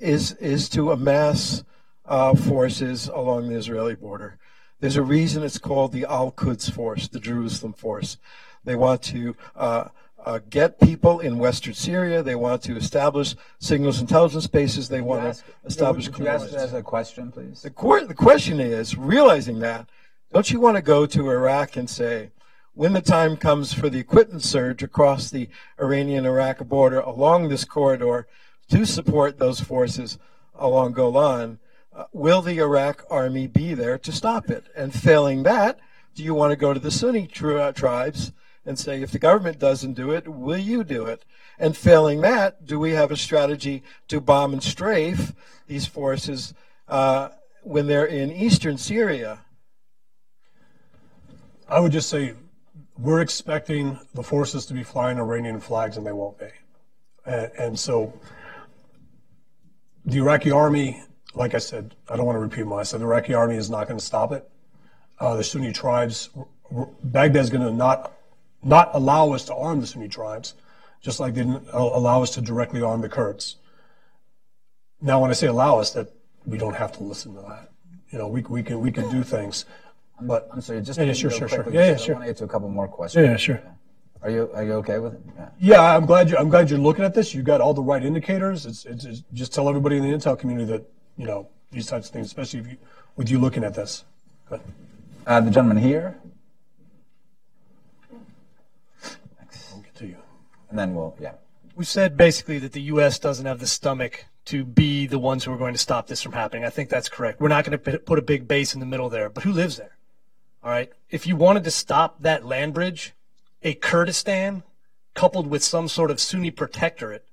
is is to amass uh, forces along the Israeli border. There's a reason it's called the Al Quds Force, the Jerusalem Force. They want to uh, uh, get people in Western Syria. They want to establish signals intelligence bases. They want to establish. Would you ask as a question, please? The, qu- the question is, realizing that, don't you want to go to Iraq and say, when the time comes for the equipment surge across the Iranian-Iraq border along this corridor to support those forces along Golan, uh, will the Iraq army be there to stop it? And failing that, do you want to go to the Sunni tri- tribes and say, if the government doesn't do it, will you do it? And failing that, do we have a strategy to bomb and strafe these forces uh, when they're in eastern Syria? I would just say we're expecting the forces to be flying Iranian flags, and they won't be. And, and so the Iraqi army, like I said, I don't want to repeat myself. The Iraqi army is not going to stop it. Uh, the Sunni tribes, Baghdad is going to not not allow us to arm the Sunni tribes, just like they didn't allow us to directly arm the Kurds. Now, when I say allow us, that we don't have to listen to that. You know, we, we can we can do things. But I'm sorry, just yeah, yeah, sure, sure, sure. Yeah, yeah, sure. I want to get to a couple more questions. Yeah, yeah, sure. Are you are you okay with it? Yeah. Yeah, I'm glad you. I'm glad you're looking at this. You got all the right indicators. It's, it's, it's just tell everybody in the intel community that you know these types of things, especially if you, with you looking at this. Good. Uh, the gentleman here, I'll get to you. and then we'll yeah. We said basically that the U.S. doesn't have the stomach to be the ones who are going to stop this from happening. I think that's correct. We're not going to put a big base in the middle there, but who lives there? All right. If you wanted to stop that land bridge, a Kurdistan coupled with some sort of Sunni protectorate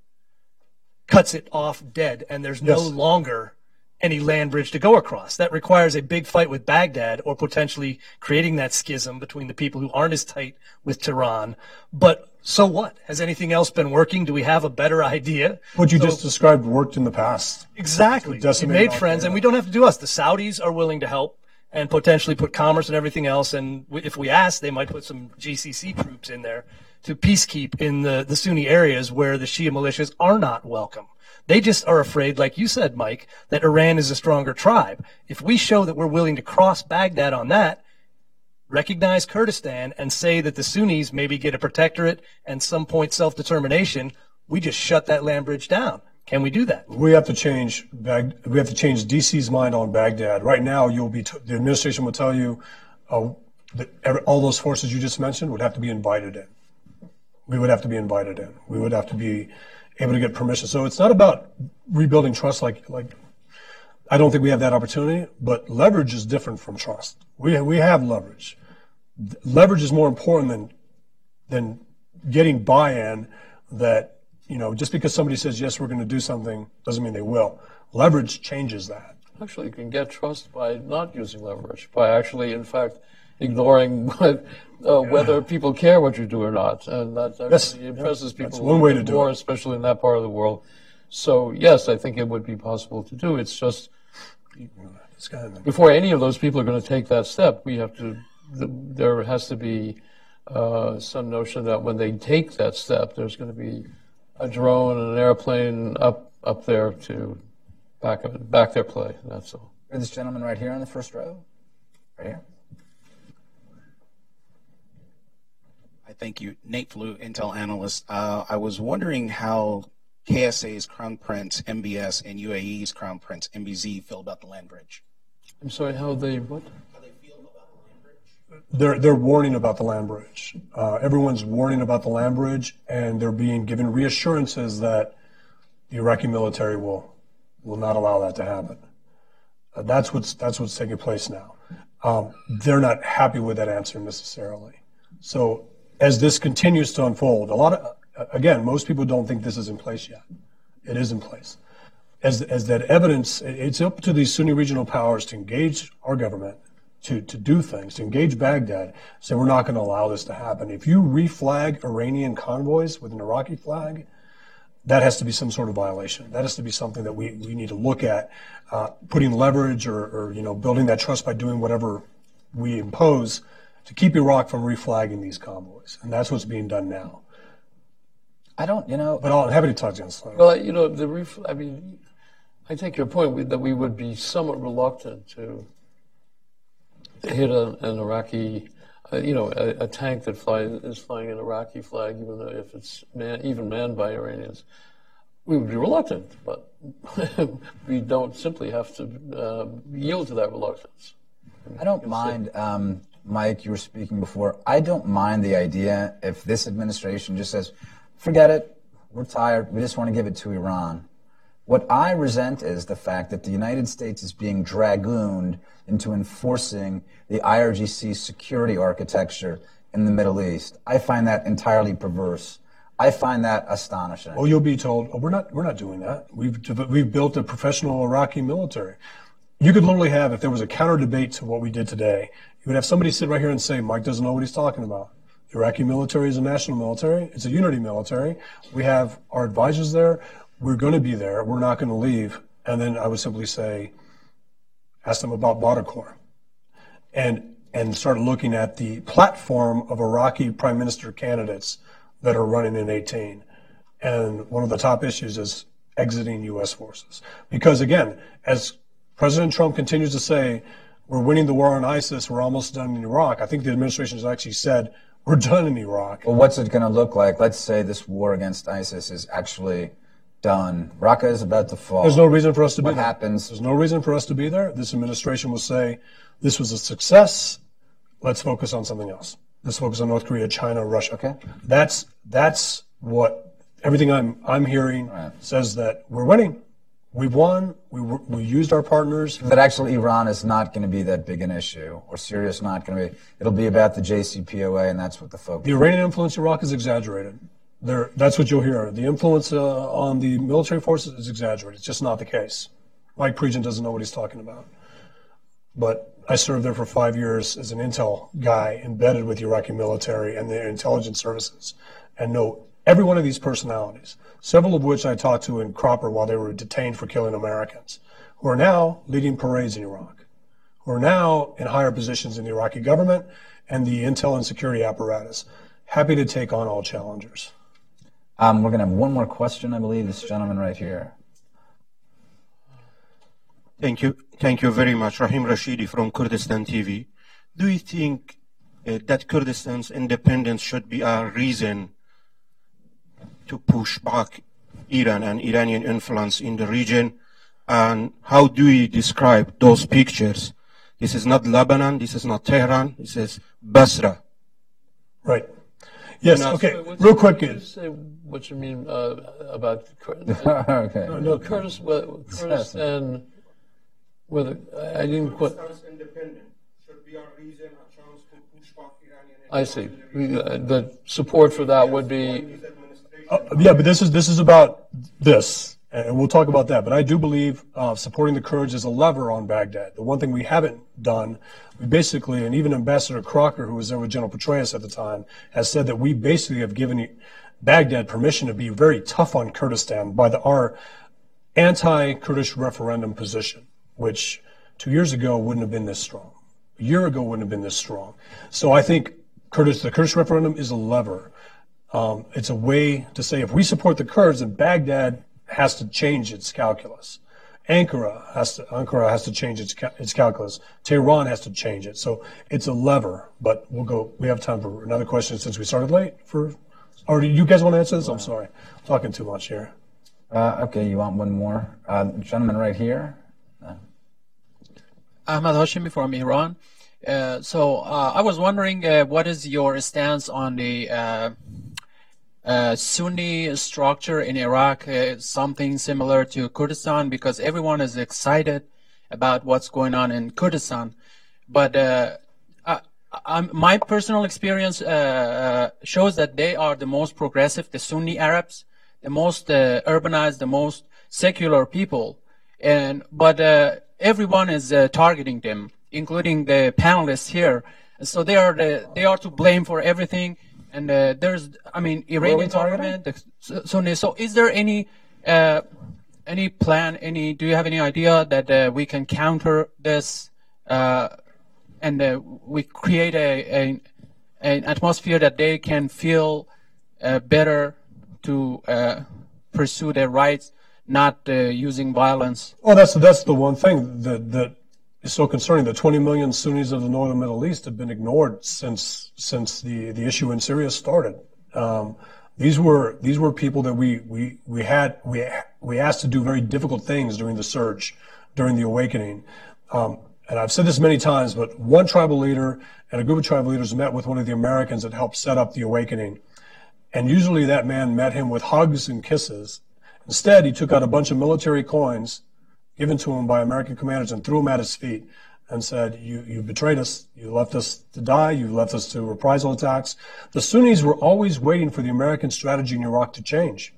cuts it off dead, and there's no Yes. longer any land bridge to go across. That requires a big fight with Baghdad or potentially creating that schism between the people who aren't as tight with Tehran. But so what? Has anything else been working? Do we have a better idea? What you So- just described worked in the past. Exactly. We made friends, and we don't have to do us. The Saudis are willing to help and potentially put commerce and everything else. And if we ask, they might put some GCC troops in there to peacekeep in the, the Sunni areas where the Shia militias are not welcome. They just are afraid, like you said, Mike, that Iran is a stronger tribe. If we show that we're willing to cross Baghdad on that, recognize Kurdistan and say that the Sunnis maybe get a protectorate and some point self-determination, we just shut that land bridge down. Can we do that? We have to change Bag, we have to change DC's mind on Baghdad. Right now, you'll be t- the administration will tell you uh, that every, all those forces you just mentioned would have to be invited in. We would have to be invited in. We would have to be able to get permission. So it's not about rebuilding trust like like I don't think we have that opportunity, but leverage is different from trust. We we have leverage. Leverage is more important than than getting buy-in that you know just because somebody says yes we're going to do something doesn't mean they will. Leverage changes that. Actually, you can get trust by not using leverage, by actually, in fact, ignoring *laughs* what, uh, whether people care what you do or not, and that actually impresses people that's one way to do more, it. especially in that part of the world. So yes, I think it would be possible to do. It's just This guy in before any of those people are going to take that step, we have to. The, there has to be uh, some notion that when they take that step, there's going to be a drone and an airplane up up there to back back their play. That's all. This gentleman right here on the first row, right here. I thank you. Nate Flew, Intel analyst. Uh, I was wondering how KSA's Crown Prince MBS and UAE's Crown Prince MBZ feel about the land bridge. I'm sorry. How they what? They're they're warning about the land bridge. Uh, everyone's warning about the land bridge, and they're being given reassurances that the Iraqi military will will not allow that to happen. Uh, that's what's that's what's taking place now. Um, they're not happy with that answer necessarily. So as this continues to unfold, a lot of again, most people don't think this is in place yet. It is in place. As as that evidence, it's up to these Sunni regional powers to engage our government to, to do things, to engage Baghdad, say we're not going to allow this to happen. If you reflag Iranian convoys with an Iraqi flag, that has to be some sort of violation. That has to be something that we, we need to look at, uh, putting leverage or, or, you know, building that trust by doing whatever we impose to keep Iraq from reflagging these convoys. And that's what's being done now. I don't, you know, But I'll, I'm happy to talk to you on this later. Well, you know, the ref- I mean, I take your point that we would be somewhat reluctant to hit a, an Iraqi, uh, you know, a, a tank that fly, is flying an Iraqi flag, even though if it's man, even manned by Iranians. We would be reluctant, but *laughs* we don't simply have to uh, yield to that reluctance. I don't mind, um, Mike, you were speaking before. I don't mind the idea if this administration just says, forget it, we're tired, we just want to give it to Iran. What I resent is the fact that the United States is being dragooned into enforcing the IRGC security architecture in the Middle East. I find that entirely perverse. I find that astonishing. Well, you'll be told, oh, we're not, we're not doing that. We've, we've built a professional Iraqi military. You could literally have, if there was a counter debate to what we did today, you would have somebody sit right here and say, Mike doesn't know what he's talking about. The Iraqi military is a national military. It's a unity military. We have our advisors there. We're going to be there. We're not going to leave. And then I would simply say, ask them about Badr And, and start looking at the platform of Iraqi prime minister candidates that are running in 18. And one of the top issues is exiting U.S. forces. Because again, as President Trump continues to say, we're winning the war on ISIS, we're almost done in Iraq. I think the administration has actually said, we're done in Iraq. Well, what's it going to look like? Let's say this war against ISIS is actually done. Raqqa is about to fall. There's no reason for us to what be there. happens? There's no reason for us to be there. This administration will say, this was a success. Let's focus on something else. Let's focus on North Korea, China, Russia. Okay. That's that's what everything I'm I'm hearing Right. says that we're winning. We've won. We we used our partners. That actually Iran is not going to be that big an issue, or Syria is not going to be. It'll be about the JCPOA, and that's what the focus. The Iranian influence in Iraq is exaggerated. There, that's what you'll hear. The influence uh, on the military forces is exaggerated. It's just not the case. Mike Pregent doesn't know what he's talking about. But I served there for five years as an intel guy embedded with the Iraqi military and their intelligence services and know every one of these personalities, several of which I talked to in Cropper while they were detained for killing Americans, who are now leading parades in Iraq, who are now in higher positions in the Iraqi government and the intel and security apparatus, happy to take on all challengers. Um, we're going to have one more question, I believe. This gentleman right here. Thank you. Thank you very much. Rahim Rashidi from Kurdistan TV. Do you think uh, that Kurdistan's independence should be a reason to push back Iran and Iranian influence in the region? And how do you describe those pictures? This is not Lebanon. This is not Tehran. This is Basra. Right. Yes. No, Okay. What's- Real quick. Could you say what you mean uh, about Kur- *laughs* okay. no, Kurdish, well, Kurdistan? *laughs* Whether I didn't quite. independence should be a reason, a chance to push back I see. We, uh, the support for that would be Uh, yeah, but this is this is about this, and we'll talk about that. But I do believe uh, supporting the Kurds is a lever on Baghdad. The one thing we haven't done, we basically, and even Ambassador Crocker, who was there with General Petraeus at the time, has said that we basically have given Baghdad permission to be very tough on Kurdistan by the our anti-Kurdish referendum position, which two years ago wouldn't have been this strong. A year ago wouldn't have been this strong. So I think Kurdish, the Kurdish referendum is a lever. Um, it's a way to say if we support the Kurds, then Baghdad has to change its calculus. Ankara has to Ankara has to change its ca- its calculus. Tehran has to change it. So it's a lever. But we'll go. We have time for another question since we started late. For or do you guys want to answer this? I'm sorry, I'm talking too much here. Uh, okay, you want one more? Uh, gentleman right here. Ahmad Hashimi from Iran. Uh, so uh, I was wondering, uh, what is your stance on the uh, Sunni structure in Iraq? Uh, something similar to Kurdistan, because everyone is excited about what's going on in Kurdistan, but uh, I, my personal experience uh, uh, shows that they are the most progressive, the Sunni Arabs, the most uh, urbanized, the most secular people, and but uh, everyone is targeting them, including the panelists here. So they are the, they are to blame for everything. And uh, there's, I mean, Iranian government, the S- Sunni. So is there any uh, any plan? Any? Do you have any idea that uh, we can counter this? Uh, and uh, we create a, a an atmosphere that they can feel uh, better to uh, pursue their rights, not uh, using violence. Well, that's that's the one thing that that is so concerning. The 20 million Sunnis of the northern Middle East have been ignored since since the the issue in Syria started. Um, these were these were people that we we we had we we asked to do very difficult things during the surge, during the awakening. Um, and I've said this many times, but one tribal leader and a group of tribal leaders met with one of the Americans that helped set up the awakening. And usually that man met him with hugs and kisses. Instead, he took out a bunch of military coins given to him by American commanders and threw him at his feet and said, you, you betrayed us. You left us to die. You left us to reprisal attacks. The Sunnis were always waiting for the American strategy in Iraq to change.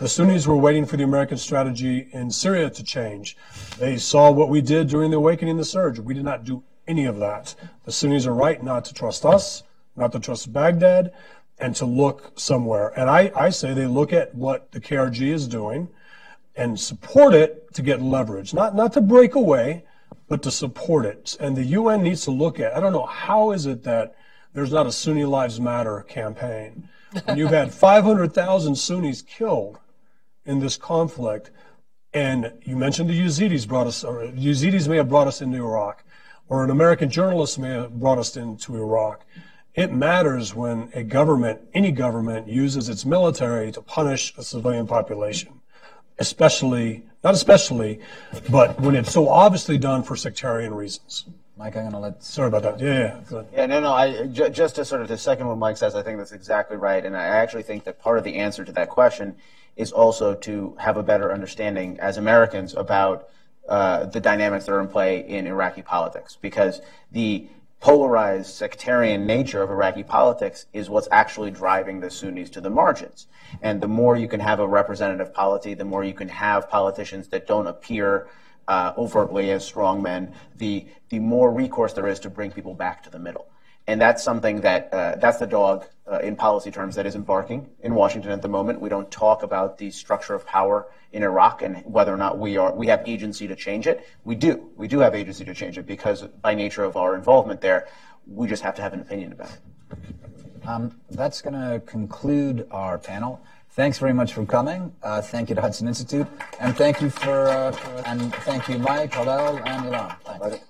The Sunnis were waiting for the American strategy in Syria to change. They saw what we did during the awakening, the surge. We did not do any of that. The Sunnis are right not to trust us, not to trust Baghdad, and to look somewhere. And I, I say they look at what the KRG is doing and support it to get leverage, not not to break away, but to support it. And the UN needs to look at. I don't know how is it that there's not a Sunni Lives Matter campaign. And you've had *laughs* 500,000 Sunnis killed in this conflict, and you mentioned the Yazidis brought us, or Yazidis may have brought us into Iraq, or an American journalist may have brought us into Iraq. It matters when a government, any government, uses its military to punish a civilian population, especially, not especially, but when it's so obviously done for sectarian reasons. Mike, I'm going to let. Sorry about that. Yeah, yeah. Good. Yeah, no, no. I just to sort of to second what Mike says, I think that's exactly right, and I actually think that part of the answer to that question is also to have a better understanding as Americans about uh, the dynamics that are in play in Iraqi politics, because the polarized sectarian nature of Iraqi politics is what's actually driving the Sunnis to the margins. And the more you can have a representative polity, the more you can have politicians that don't appear uh, overtly as strong men, the the more recourse there is to bring people back to the middle. And that's something that uh, that's the dog uh, in policy terms that isn't barking in Washington at the moment. We don't talk about the structure of power in Iraq and whether or not we are we have agency to change it. We do. We do have agency to change it because by nature of our involvement there, we just have to have an opinion about it. Um, that's going to conclude our panel. Thanks very much for coming. Uh, thank you to Hudson Institute, and thank you for, uh, for and thank you, Mike, Hillel, and Ilan. Thanks.